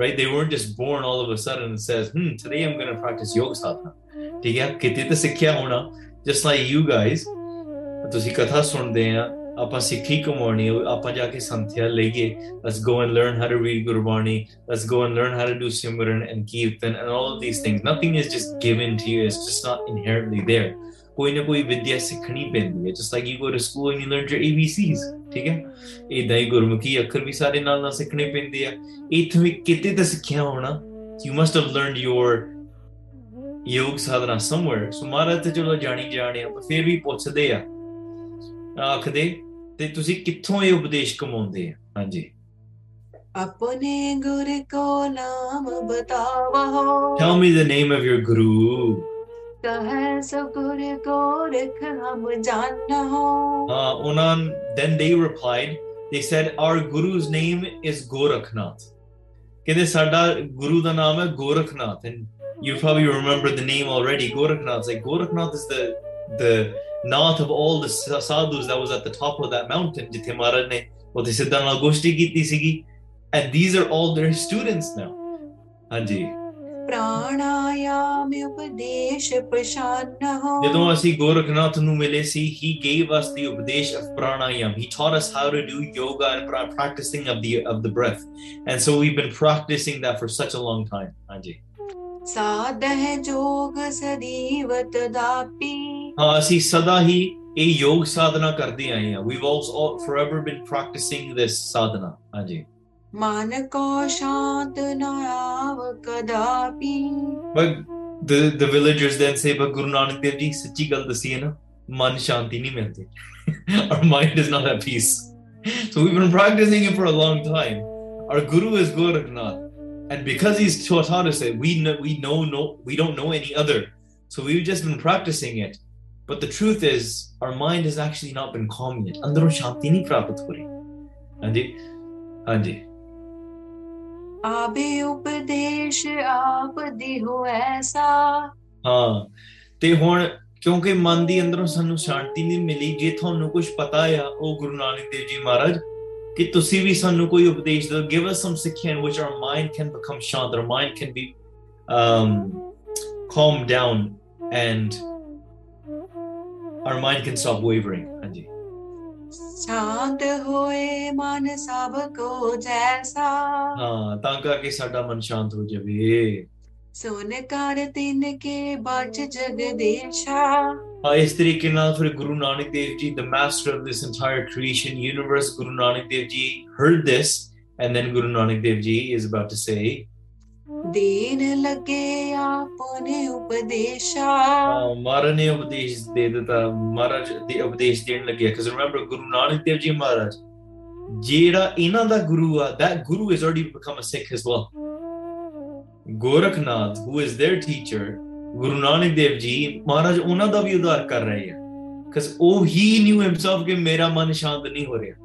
right they weren't just born all of a sudden and says hmm today i'm going to practice yoga sadhana ਠੀਕ ਹੈ ਕਿਤੇ ਤਾਂ ਸਿੱਖਿਆ ਹੋਣਾ just like you guys ਤੁਸੀਂ ਕਥਾ ਸੁਣਦੇ ਆ ਆਪਾਂ ਸਿੱਖੀ ਕਮਾਉਣੀ ਹੈ, ਆਪਾਂ ਜਾ ਕੇ ਸੰਥਿਆ ਲਈਏ let's go and learn how to read Gurbani let's go and learn how to do simran and kirtan and all of these things nothing is just given to you it's just not inherently there ਕੋਈ ਨਾ ਕੋਈ ਵਿਦਿਆ ਸਿੱਖਣੀ ਪੈਂਦੀ ਹੈ ਜਿਸ like you go to school and you learn your ABCs ਠੀਕ ਹੈ? ਇਦਾਂ ਹੀ ਗੁਰਮੁਖੀ ਅੱਖਰ ਵੀ ਸਾਰੇ ਨਾਲ ਨਾਲ ਸਿੱਖਣੇ ਪੈਂਦੇ ਆ। ਇਥੋਂ ਵੀ ਕਿਤੇ ਤਾਂ ਸਿੱਖਿਆ ਹੋਣਾ। You must have learned your yog sadhana somewhere ਸੋ ਮਹਾਰਾਜ ਤੇ ਚਲੋ ਜਾਣੀ ਜਾਣਿਆ ਪਰ ਫਿਰ ਵੀ ਪੁੱਛਦੇ ਆ। ਆਖਦੇ ਤੇ ਤੁਸੀਂ ਕਿੱਥੋਂ ਇਹ ਉਪਦੇਸ਼ ਕਮਾਉਂਦੇ ਆ? ਹਾਂਜੀ। ਆਪਣੇ ਗੁਰ ਕੋ ਨਾਮ ਬਤਾਵੋ। Tell me the name of your guru uh, unan then they replied they said our guru's name is gorakhnath ਕਹਿੰਦੇ ਸਾਡਾ ਗੁਰੂ ਦਾ ਨਾਮ ਹੈ Gorakhnath and you probably remember the name already gorakhnath like gorakhnath is the the nath of all the sa- sadhus that was at the top of that mountain ਜਿੱਥੇ ਮਹਾਰਾਜ ਨੇ ਉੱਥੇ ਸਿੱਧਾਂ ਨਾਲ ਗੋਸ਼ਟੀ ਕੀਤੀ ਸੀਗੀ and these are all their students now ਹਾਂਜੀ ਪ੍ਰਾਣਾਯਾਮ ਉਪਦੇਸ਼ ਪਸ਼ਾਨਹੁ ਜਦੋਂ ਅਸੀਂ ਗੋਰਖਨਾਥ ਨੂੰ ਮਿਲੇ ਸੀ ਹੀ ਗੇਵ ਅਸ ਦੀ ਉਪਦੇਸ਼ of pranayama he taught us how to do yoga and practising of the of the breath and so we've been practising that for such a long time ਹਾਂਜੀ ਸਾਧਹ ਜੋਗ ਸਦੀਵ ਤਦਾਪੀ ਹਾਂ ਅਸੀਂ ਸਦਾ ਹੀ ਇਹ ਯੋਗ ਸਾਧਨਾ ਕਰਦੇ ਆਏ ਹਾਂ we've also forever been practicing this sadhana ਹਾਂਜੀ but the, the villagers then say, but Guru Nanak Dev Ji, sachi gal dasi hai na, man shanti nahi milte. Our mind is not at peace. So we've been practicing it for a long time. Our Guru is Gorakhnath. And because he's taught us it, we know, we know no, we don't know any other. So we've just been practicing it. But the truth is, our mind has actually not been calm yet. Andro shanti nahi prapat Andi, andi." ਆਬੇ ਉਪਦੇਸ਼ ਆਪ ਦੀ ਹੋ ਐਸਾ। ਹਾਂ, ਤੇ ਹੁਣ ਕਿਉਂਕਿ ਮਨ ਦੀ ਅੰਦਰੋਂ ਸਾਨੂੰ ਸ਼ਾਂਤੀ ਨਹੀਂ ਮਿਲੀ, ਜੇ ਤੁਹਾਨੂੰ ਕੁਝ ਪਤਾ ਆ, ਉਹ ਗੁਰੂ ਨਾਨਕ ਦੇਵ ਜੀ ਮਹਾਰਾਜ, ਕਿ ਤੁਸੀਂ ਵੀ ਸਾਨੂੰ ਕੋਈ ਉਪਦੇਸ਼ ਦਿਓ ਗਿਵ ਅਸ ਸਮ ਸਿੱਖਿਆ in which our mind can become ਸ਼ਾਂਤ our mind can be um calm down and our mind can stop wavering. ਸ਼ਾਂਤ ਹੋਏ ਮਨ ਸਭ ਕੋ ਜੈਸਾ। ਹਾਂ ਤਾਂ ਕਰਕੇ ਸਾਡਾ ਮਨ ਸ਼ਾਂਤ ਹੋ ਜਾਵੇ। ਸੋਨ ਕਰ ਤਿੰਨ ਕੇ ਬਚ ਜਗਦੇਸ਼ਾ ਹਾਂ ਇਸ ਤਰੀਕੇ ਨਾਲ ਫਿਰ Guru Nanak Dev ji the master of this entire creation universe Guru Nanak Dev ji heard this and then Guru Nanak Dev ji is about to say ਦੇਣ ਲੱਗੇ ਆਪਨੇ ਉਪਦੇਸ਼ਾ। ਮਹਾਰਾਜ ਉਪਦੇਸ਼ ਦੇ ਦਿੱਤਾ, ਮਹਾਰਾਜ ਦੇ ਉਪਦੇਸ਼ ਦੇਣ ਲੱਗੇ। ਕਿਉਂਕਿ ਰਿਮੈਂਬਰ ਗੁਰੂ ਨਾਨਕ ਦੇਵ ਜੀ ਮਹਾਰਾਜ, ਜਿਹੜਾ ਇਹਨਾਂ ਦਾ ਗੁਰੂ ਆ, that guru has already become a sikh as well. Gorakhnath, who is their teacher, Guru Nanak Dev ji Maharaj ਉਹਨਾਂ ਦਾ ਵੀ ਉਧਾਰ ਕਰ ਰਹੇ ਆ। ਕਿਉਂਕਿ ਉਹ ਹੀ ਨਿਊ ਹਿਮਸੈਲਫ ਕਿ ਮੇਰਾ ਮਨ ਸ਼ਾਂਤ ਨਹੀਂ ਹੋ ਰਿਹਾ।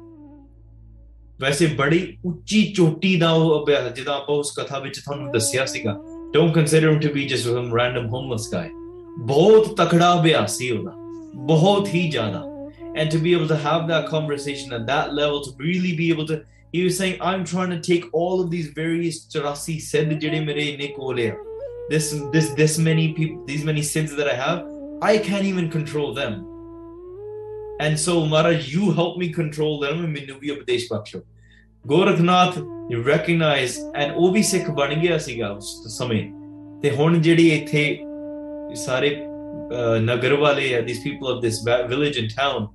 ਵੈਸੇ ਬੜੀ ਉੱਚੀ ਚੋਟੀ ਦਾ ਉਹ ਅਭਿਆਸ ਜਿਹਦਾ ਆਪਾਂ ਉਸ ਕਥਾ ਵਿੱਚ ਤੁਹਾਨੂੰ ਦੱਸਿਆ ਸੀਗਾ don't consider him to be just some random homeless guy ਬਹੁਤ ਤਕੜਾ ਅਭਿਆਸ ਸੀ ਉਹਦਾ ਬਹੁਤ ਹੀ ਜ਼ਿਆਦਾ and to be able to have that conversation at that level, to really be able to, he was saying, I'm trying to take all of these various charasi sid ਜਿਹੜੇ ਮੇਰੇ ਇੰਨੇ ਕੋਲ ਆ this this this many people these many sins that I have, I can't even control them. And so Maharaj, you help me control them and ਮੈਨੂੰ ਵੀ ਉਪਦੇਸ਼ ਬਖਸ਼ੋ Gorakhnath recognize and ਉਹ ਵੀ ਸਿੱਖ ਬਣ ਗਿਆ ਸੀਗਾ ਉਸ ਸਮੇਂ ਤੇ ਹੁਣ ਜਿਹੜੀ ਇੱਥੇ ਸਾਰੇ uh, ਨਗਰ ਵਾਲੇ ਆ people of this va- village and town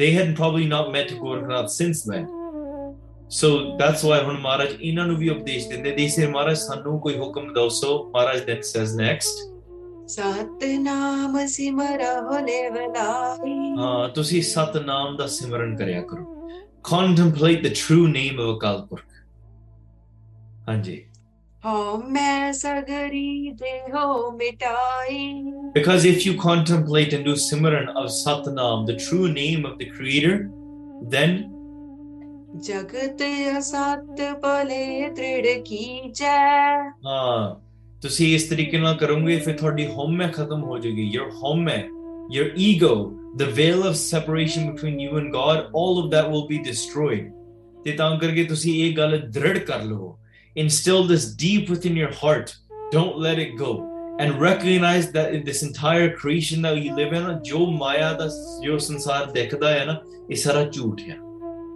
they had probably not met Gorakhnath since then so that's why ਹੁਣ ਮਹਾਰਾਜ ਇਹਨਾਂ ਨੂੰ ਵੀ ਉਪਦੇਸ਼ ਦਿੰਦੇ ਦੇ ਸੇ ਮਹਾਰਾਜ ਸਾਨੂੰ ਕੋਈ ਹੁਕਮ ਦੱਸੋ ਮਹਾਰਾਜ then says next ਸਤਨਾਮ ਸਿਮਰਹੁ ਲੇਵਲਾਈ ਹਾਂ ਤੁਸੀਂ ਸਤਨਾਮ ਦਾ ਸਿਮਰਨ ਕਰਿਆ ਕਰੋ contemplate the true name of Akal Purkh ਹਾਂਜੀ ਹਉ ਮੈਂ ਸਗਰੀ ਦੇਹੋ ਮਿਟਾਈ Because if you contemplate and do Simran of Satnam, the true name of the Creator, then ਜਗਤ ਅਸਤ ਭਲੇ ਤ੍ਰਿੜ ਕੀਜੈ ਹਾਂ ਤੁਸੀਂ ਇਸ ਤਰੀਕੇ ਨਾਲ ਕਰੋਗੇ ਫਿਰ ਤੁਹਾਡੀ ਹਉਮੈ ਖਤਮ ਹੋ ਜਾਏਗੀ your ਹਉਮੈ your ego the veil of separation between you and God, all of that will be destroyed. instill this deep within your heart. Don't let it go. And recognize that in this entire creation that you live in jo maya da jo sansar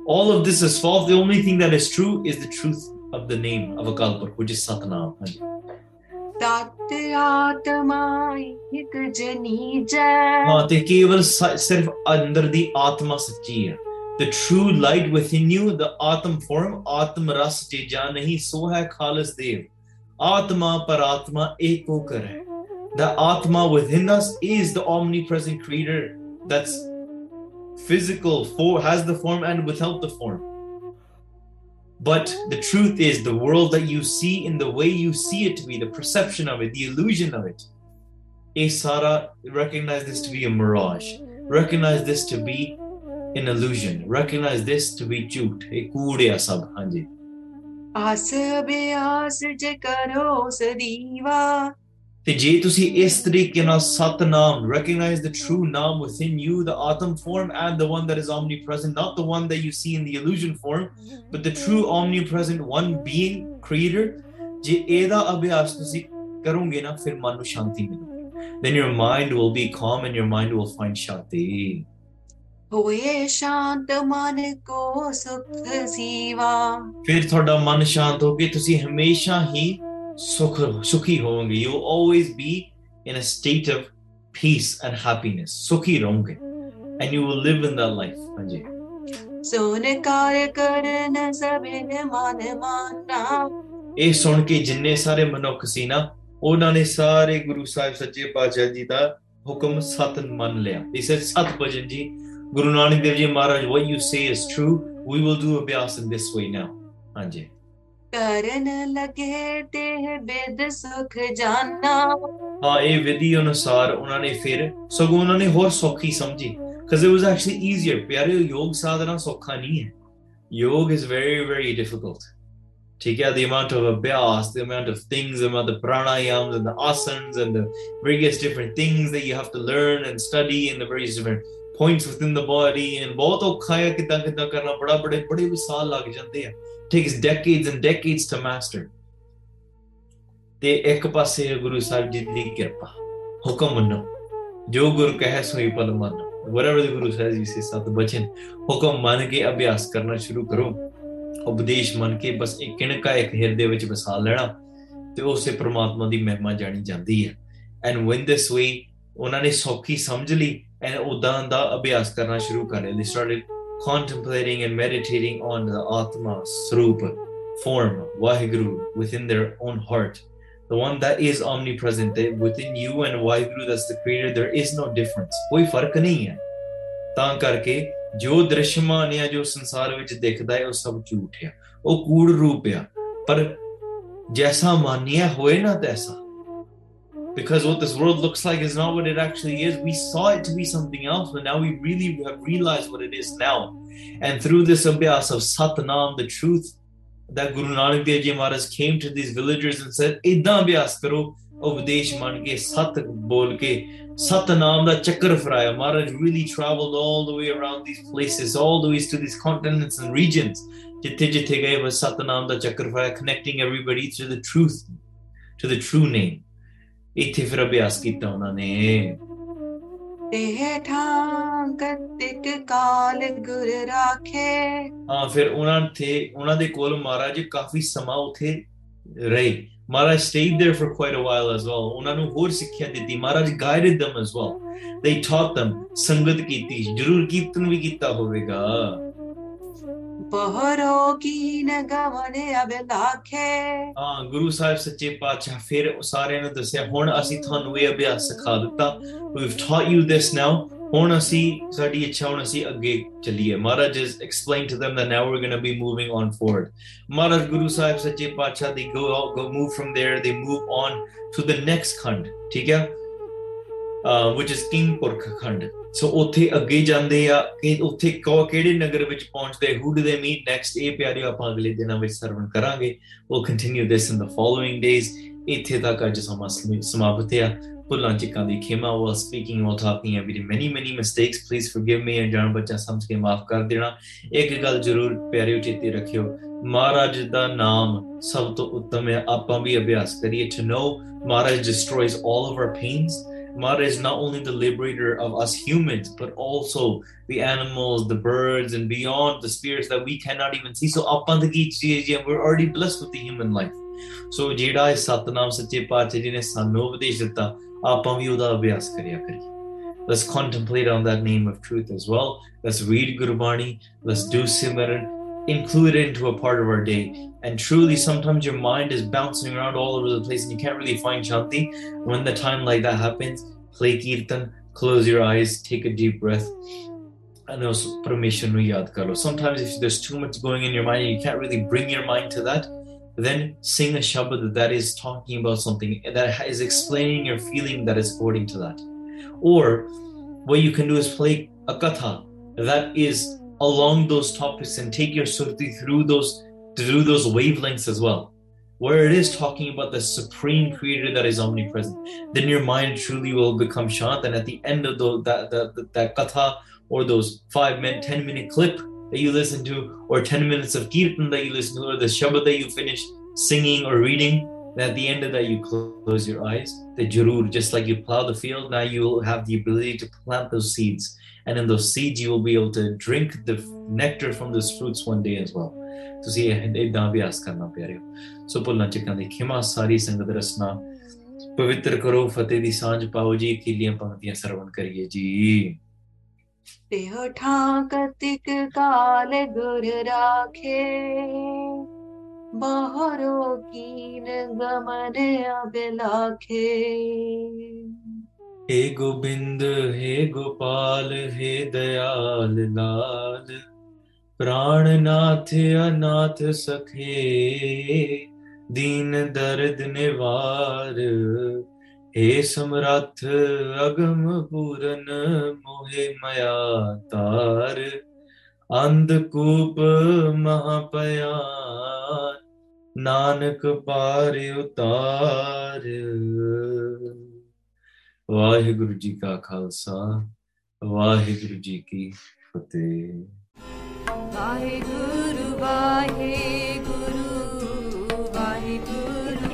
all of this is false the only thing that is true is the truth of the name of akalpurkh which is satnam. तात केवल सिर्फ अंदर दी आत्मा सच्ची है the true light within you the atom form atam ras te ja nahi so hai khalas dev atma paratma ekokar hai the atma within us is the omnipresent creator. That's physical for has the form and without the form. But the truth is, the world that you see in the way you see it to be, the perception of it, the illusion of it, Isara, recognize this to be a mirage. Recognize this to be an illusion. Recognize this to be jhoot. A koodya sab, hanji. Us bay je जकरो सदीवा ਤੇ ਜੇ ਤੁਸੀਂ ਇਸ ਤਰੀਕੇ ਨਾਲ Satnam recognize the true naam within you the atom form and the one that is omnipresent not the one that you see in the illusion form but the true omnipresent one being creator ਜੇ ਇਹਦਾ ਅਭਿਆਸ ਤੁਸੀਂ ਕਰੋਗੇ ਨਾ ਫਿਰ ਮਨ ਨੂੰ ਸ਼ਾਂਤੀ ਮਿਲੇਗੀ then your mind will be calm and your mind will find shanti ਹੋਏ ਸ਼ਾਂਤ ਮਨ ਕੋ ਸੁਖ ਸੀਵਾ ਫਿਰ ਤੁਹਾਡਾ ਮਨ ਸ਼ਾਂਤ ਹੋ ਕੇ ਤੁਸੀਂ ਹਮੇਸ਼ਾ ਹੀ ਸੁਖੀ ਹੋਵੋਗੇ you will always be in a state of peace and happiness ਸੁਖੀ ਰਹੋਗੇ and you will live in that life ਹਾਂਜੀ ਸੋਨ ਕਾਰ ਕਰਨ ਸਭਿਨ ਮਨ ਮਾਨਾ ਇਹ ਸੁਣ ਕੇ ਜਿੰਨੇ ਸਾਰੇ ਮਨੁੱਖ ਸੀ ਨਾ ਉਹਨਾਂ ਨੇ ਸਾਰੇ ਗੁਰੂ ਸਾਹਿਬ ਸੱਚੇ ਪਾਤਸ਼ਾਹ ਜੀ ਦਾ ਹੁਕਮ ਸਤ ਮੰਨ ਲਿਆ ਇਸ ਸਤ ਭਜਨ ਜੀ ਗੁਰੂ ਨਾਨਕ ਦੇਵ ਜੀ ਮਹਾਰਾਜ what you say is true we will do ਅਭਿਆਸ in this way now ਹਾਂਜੀ ਕਰਨ ਲਗੇ ਤੇ ਬਿਦ ਸੁਖ ਜਾਨਾ ਹਾਂ ਇਹ ਵਿਧੀ ਅਨੁਸਾਰ ਉਹਨਾਂ ਨੇ ਫਿਰ ਸਗੋਂ ਉਹਨਾਂ ਨੇ ਹੋਰ ਸੌਖੀ ਸਮਝੀ because it was actually easier ਪਿਆਰੇ ਯੋਗ ਸਾਧਨਾ ਸੌਖਾ ਨਹੀਂ ਹੈ ਯੋਗ is very very difficult ਠੀਕ ਹੈ the amount of abhyas the amount of things the amount of pranayams and the asanas and the various different things that you have to learn and study and the various different points within the body and ਬਹੁਤ ਔਖਾ ਹੈ ਕਿਦਾਂ ਕਿਦਾਂ ਕਰਨਾ ਬੜਾ ਬੜੇ ਬੜੇ ਵੀ ਸਾਲ ਲੱਗ ਜਾਂਦੇ ਆ takes decades and decades to master. ਤੇ ਇੱਕ ਪਾਸੇ ਹੈ ਗੁਰੂ ਸਾਹਿਬ ਜੀ ਦੀ ਕਿਰਪਾ, ਹੁਕਮ ਮੰਨੋ। ਜੋ ਗੁਰੂ ਕਹੇ ਸੋਈ ਪਲ ਮੰਨੋ। Whatever the guru says you say ਸਤ ਬਚਨ, ਹੁਕਮ ਮੰਨ ਕੇ ਅਭਿਆਸ ਕਰਨਾ ਸ਼ੁਰੂ ਕਰੋ। ਉਪਦੇਸ਼ ਮੰਨ ਕੇ ਬਸ ਇੱਕ ਕਿਣਕਾ ਇੱਕ ਹਿਰਦੇ ਵਿੱਚ ਵਸਾ ਲੈਣਾ। ਤੇ ਉਸੇ ਪ੍ਰਮਾਤਮਾ ਦੀ ਮਹਿਮਾ ਜਾਣੀ ਜਾਂਦੀ ਹੈ। ਐਂਡ when this way, ਉਹਨਾਂ ਨੇ ਸੌਖੀ ਸਮਝ ਲਈ ਐਂਡ ਉਦਾਂ ਦਾ ਅਭਿਆਸ ਕਰਨਾ ਸ਼ੁਰੂ ਕਰ ਲਿਆ। They started contemplating and meditating on the atma srupa form waheguru within their own heart the one that is omnipresent that within you and waheguru that's the creator there is no difference ਕੋਈ ਫ਼ਰਕ ਨਹੀਂ ਹੈ ਤਾਂ ਕਰਕੇ ਜੋ ਦ੍ਰਿਸ਼ਮਾਨ ਹੈ ਜੋ ਸੰਸਾਰ ਵਿੱਚ ਦਿਖਦਾ ਹੈ ਉਹ ਸਭ ਝੂਠ ਹੈ ਉਹ ਕੂੜ ਰੂਪ ਹੈ ਪਰ ਜੈਸਾ ਮਾਨਿਆ ਹੋਏ ਨਾ ਤੈਸਾ because what this world looks like is not what it actually is. We saw it to be something else, but now we really have realized what it is now. And through this abhyas of Satnam, the truth, that Guru Nanak Dev Ji Maharaj came to these villagers and said, Idna abhyas karo, upadesh man ke, sat bol ke, Satnam da chakkar fraya. Maharaj really traveled all the way around these places, all the ways to these continents and regions. Jithe jithe gaye was Satnam da chakkar connecting everybody to the truth, to the true name. ਇੱਥੇ ਫਿਰ ਅਭਿਆਸ ਕੀਤਾ ਉਹਨਾਂ ਨੇ। ਤੇ ਠਾਂ ਕਤਿਕ ਕਾਲ ਗੁਰ ਰਾਖੇ ਹਾਂ, ਫਿਰ ਉਹਨਾਂ ਤੇ ਉਹਨਾਂ ਦੇ ਕੋਲ ਮਹਾਰਾਜ ਕਾਫੀ ਸਮਾਂ ਉੱਥੇ ਰਹੇ। ਮਹਾਰਾਜ stayed there for quite a while as well ਉਹਨਾਂ ਨੂੰ ਹੋਰ ਸਿੱਖਿਆ ਦਿੱਤੀ। ਮਹਾਰਾਜ guided them as well they taught them, ਸੰਗਤ ਕੀਤੀ, ਜ਼ਰੂਰ ਕੀਰਤਨ ਵੀ ਕੀਤਾ ਹੋਵੇਗਾ। ਬਹਰੋ ਕੀ ਨ ਗਵਨੇ ਅਬ ਲਾਖੇ ਹਾਂ ਗੁਰੂ ਸਾਹਿਬ ਸੱਚੇ ਪਾਤਸ਼ਾਹ ਫਿਰ ਸਾਰਿਆਂ ਨੂੰ ਦੱਸਿਆ ਹੁਣ ਅਸੀਂ ਤੁਹਾਨੂੰ ਇਹ ਅਭਿਆਸ ਸਿਖਾ ਦਿੱਤਾ we've taught you this now ਹੁਣ ਅਸੀਂ ਸਾਡੀ ਇੱਛਾ ਹੁਣ ਅਸੀਂ ਅੱਗੇ ਚੱਲੀਏ Maharaj just explain to them that now we're going to be moving on forward Maharaj Guru Sahib ਸੱਚੇ ਪਾਤਸ਼ਾਹ ਦੇ go out, go move from there they move on to the next khand ਠੀਕ ਹੈ uh, which is Kingpur khand ਸੋ ਉੱਥੇ ਅੱਗੇ ਜਾਂਦੇ ਆ ਕਿ ਉੱਥੇ ਕੋ, ਕਿਹੜੇ ਨਗਰ ਵਿੱਚ ਪਹੁੰਚਦੇ who do they meet next ਇਹ ਪਿਆਰਿਓ, ਆਪਾਂ ਅਗਲੇ ਦਿਨਾਂ ਵਿੱਚ ਸਰਵਣ ਕਰਾਂਗੇ। ਉਹ continue this in the following days ਇੱਥੇ ਤੱਕ ਅੱਜ ਸਮਾਪਤ ਹੈ ਭੁੱਲਾਂ ਚਿਕਾਂ ਦੀ ਖਿਮਾ ਵਾਸ ਸਪੀਕਿੰਗ ਵਾਸ ਆਪਣੀਆਂ ਵੀ many many mistakes please forgive me and ਜਾਣ ਬੱਚਾ ਸਮਝ ਕੇ ਮਾਫ ਕਰ ਦੇਣਾ। ਇੱਕ ਗੱਲ ਜ਼ਰੂਰ ਪਿਆਰਿਓ, ਚੇਤੇ ਰੱਖਿਓ। ਮਹਾਰਾਜ ਦਾ ਨਾਮ ਸਭ ਤੋਂ ਉੱਤਮ ਹੈ ਆਪਾਂ ਵੀ ਅਭਿਆਸ ਕਰੀਏ। To know Maharaj destroys all of our pains Mara is not only the liberator of us humans, but also the animals, the birds, and beyond the spirits that we cannot even see. So, ਆਪਾਂ ਦੀ ਕੀ ਚੀਜ਼ ਹੈ, we're already blessed with the human life. So, ਜਿਹੜਾ ਇਹ ਸਤਨਾਮ ਸੱਚੇ ਪਾਤਸ਼ਾਹ ਜੀ ਨੇ ਸਾਨੂੰ ਉਪਦੇਸ਼ ਦਿੱਤਾ, ਆਪਾਂ ਵੀ ਉਹਦਾ ਅਭਿਆਸ ਕਰਿਆ ਕਰੀਏ. Let's contemplate on that name of truth as well. Let's read Gurbani. Let's do Simran. Include it into a part of our day. And truly, sometimes your mind is bouncing around all over the place and you can't really find Shanti. When the time like that happens, play Kirtan, close your eyes, take a deep breath, and also. Sometimes, if there's too much going in your mind and you can't really bring your mind to that, then sing a Shabad that is talking about something that is explaining your feeling that is according to that. Or what you can do is play a katha that is along those topics and take your surti through those through those wavelengths as well where it is talking about the supreme creator that is omnipresent. Then your mind truly will become shant and at the end of the, that, that, that katha or those five minute ten minute clip that you listen to or 10 minutes of kirtan that you listen to or the shabad that you finish singing or reading at the end of that you close your eyes the jarur just like you plow the field now you will have the ability to plant those seeds and in those seeds you will be able to drink the nectar from those fruits one day as well ਤੁਸੀਂ ਇਹ ਇਦਾਂ ਅਭਿਆਸ ਕਰਨਾ ਪਿਆਰਿਓ ਸੋ ਭੁੱਲਾਂ ਚਿਕਾਂ ਦੀ ਖਿਮਾ ਸਾਰੀ ਸੰਗਤ ਰਸਨਾ ਪਵਿੱਤਰ ਕਰੋ ਫਤਿਹ ਦੀ ਸਾਂਝ ਪਾਓ ਜੀ ਕੀਲੀਆਂ ਪੰਕਤੀਆਂ ਸਰਵਣ ਕਰੀਏ ਜੀ ਦੇਹ ਠਾਂ ਕਤਿਕ ਕਾਲ ਗੁਰ ਰਾਖੇ ਬਹਰੋ ਕੀਨ ਗਮਨ ਅਬਲਾਖੇ हे गोविंद हे गोपाल हे दयाल लाल प्राणनाथ अनाथ सखे दीन दर्द निवार हे समरथ अगम पूरन मोहे मया तार अंधकूप महापयान नानक पार उतार। वाहिगुरु जी का खालसा, वाहिगुरु जी की फतेह। वाहिगुरु वाहिगुरु वाहिगुरु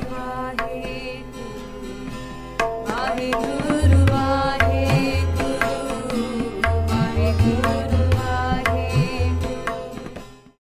वाहे गुरु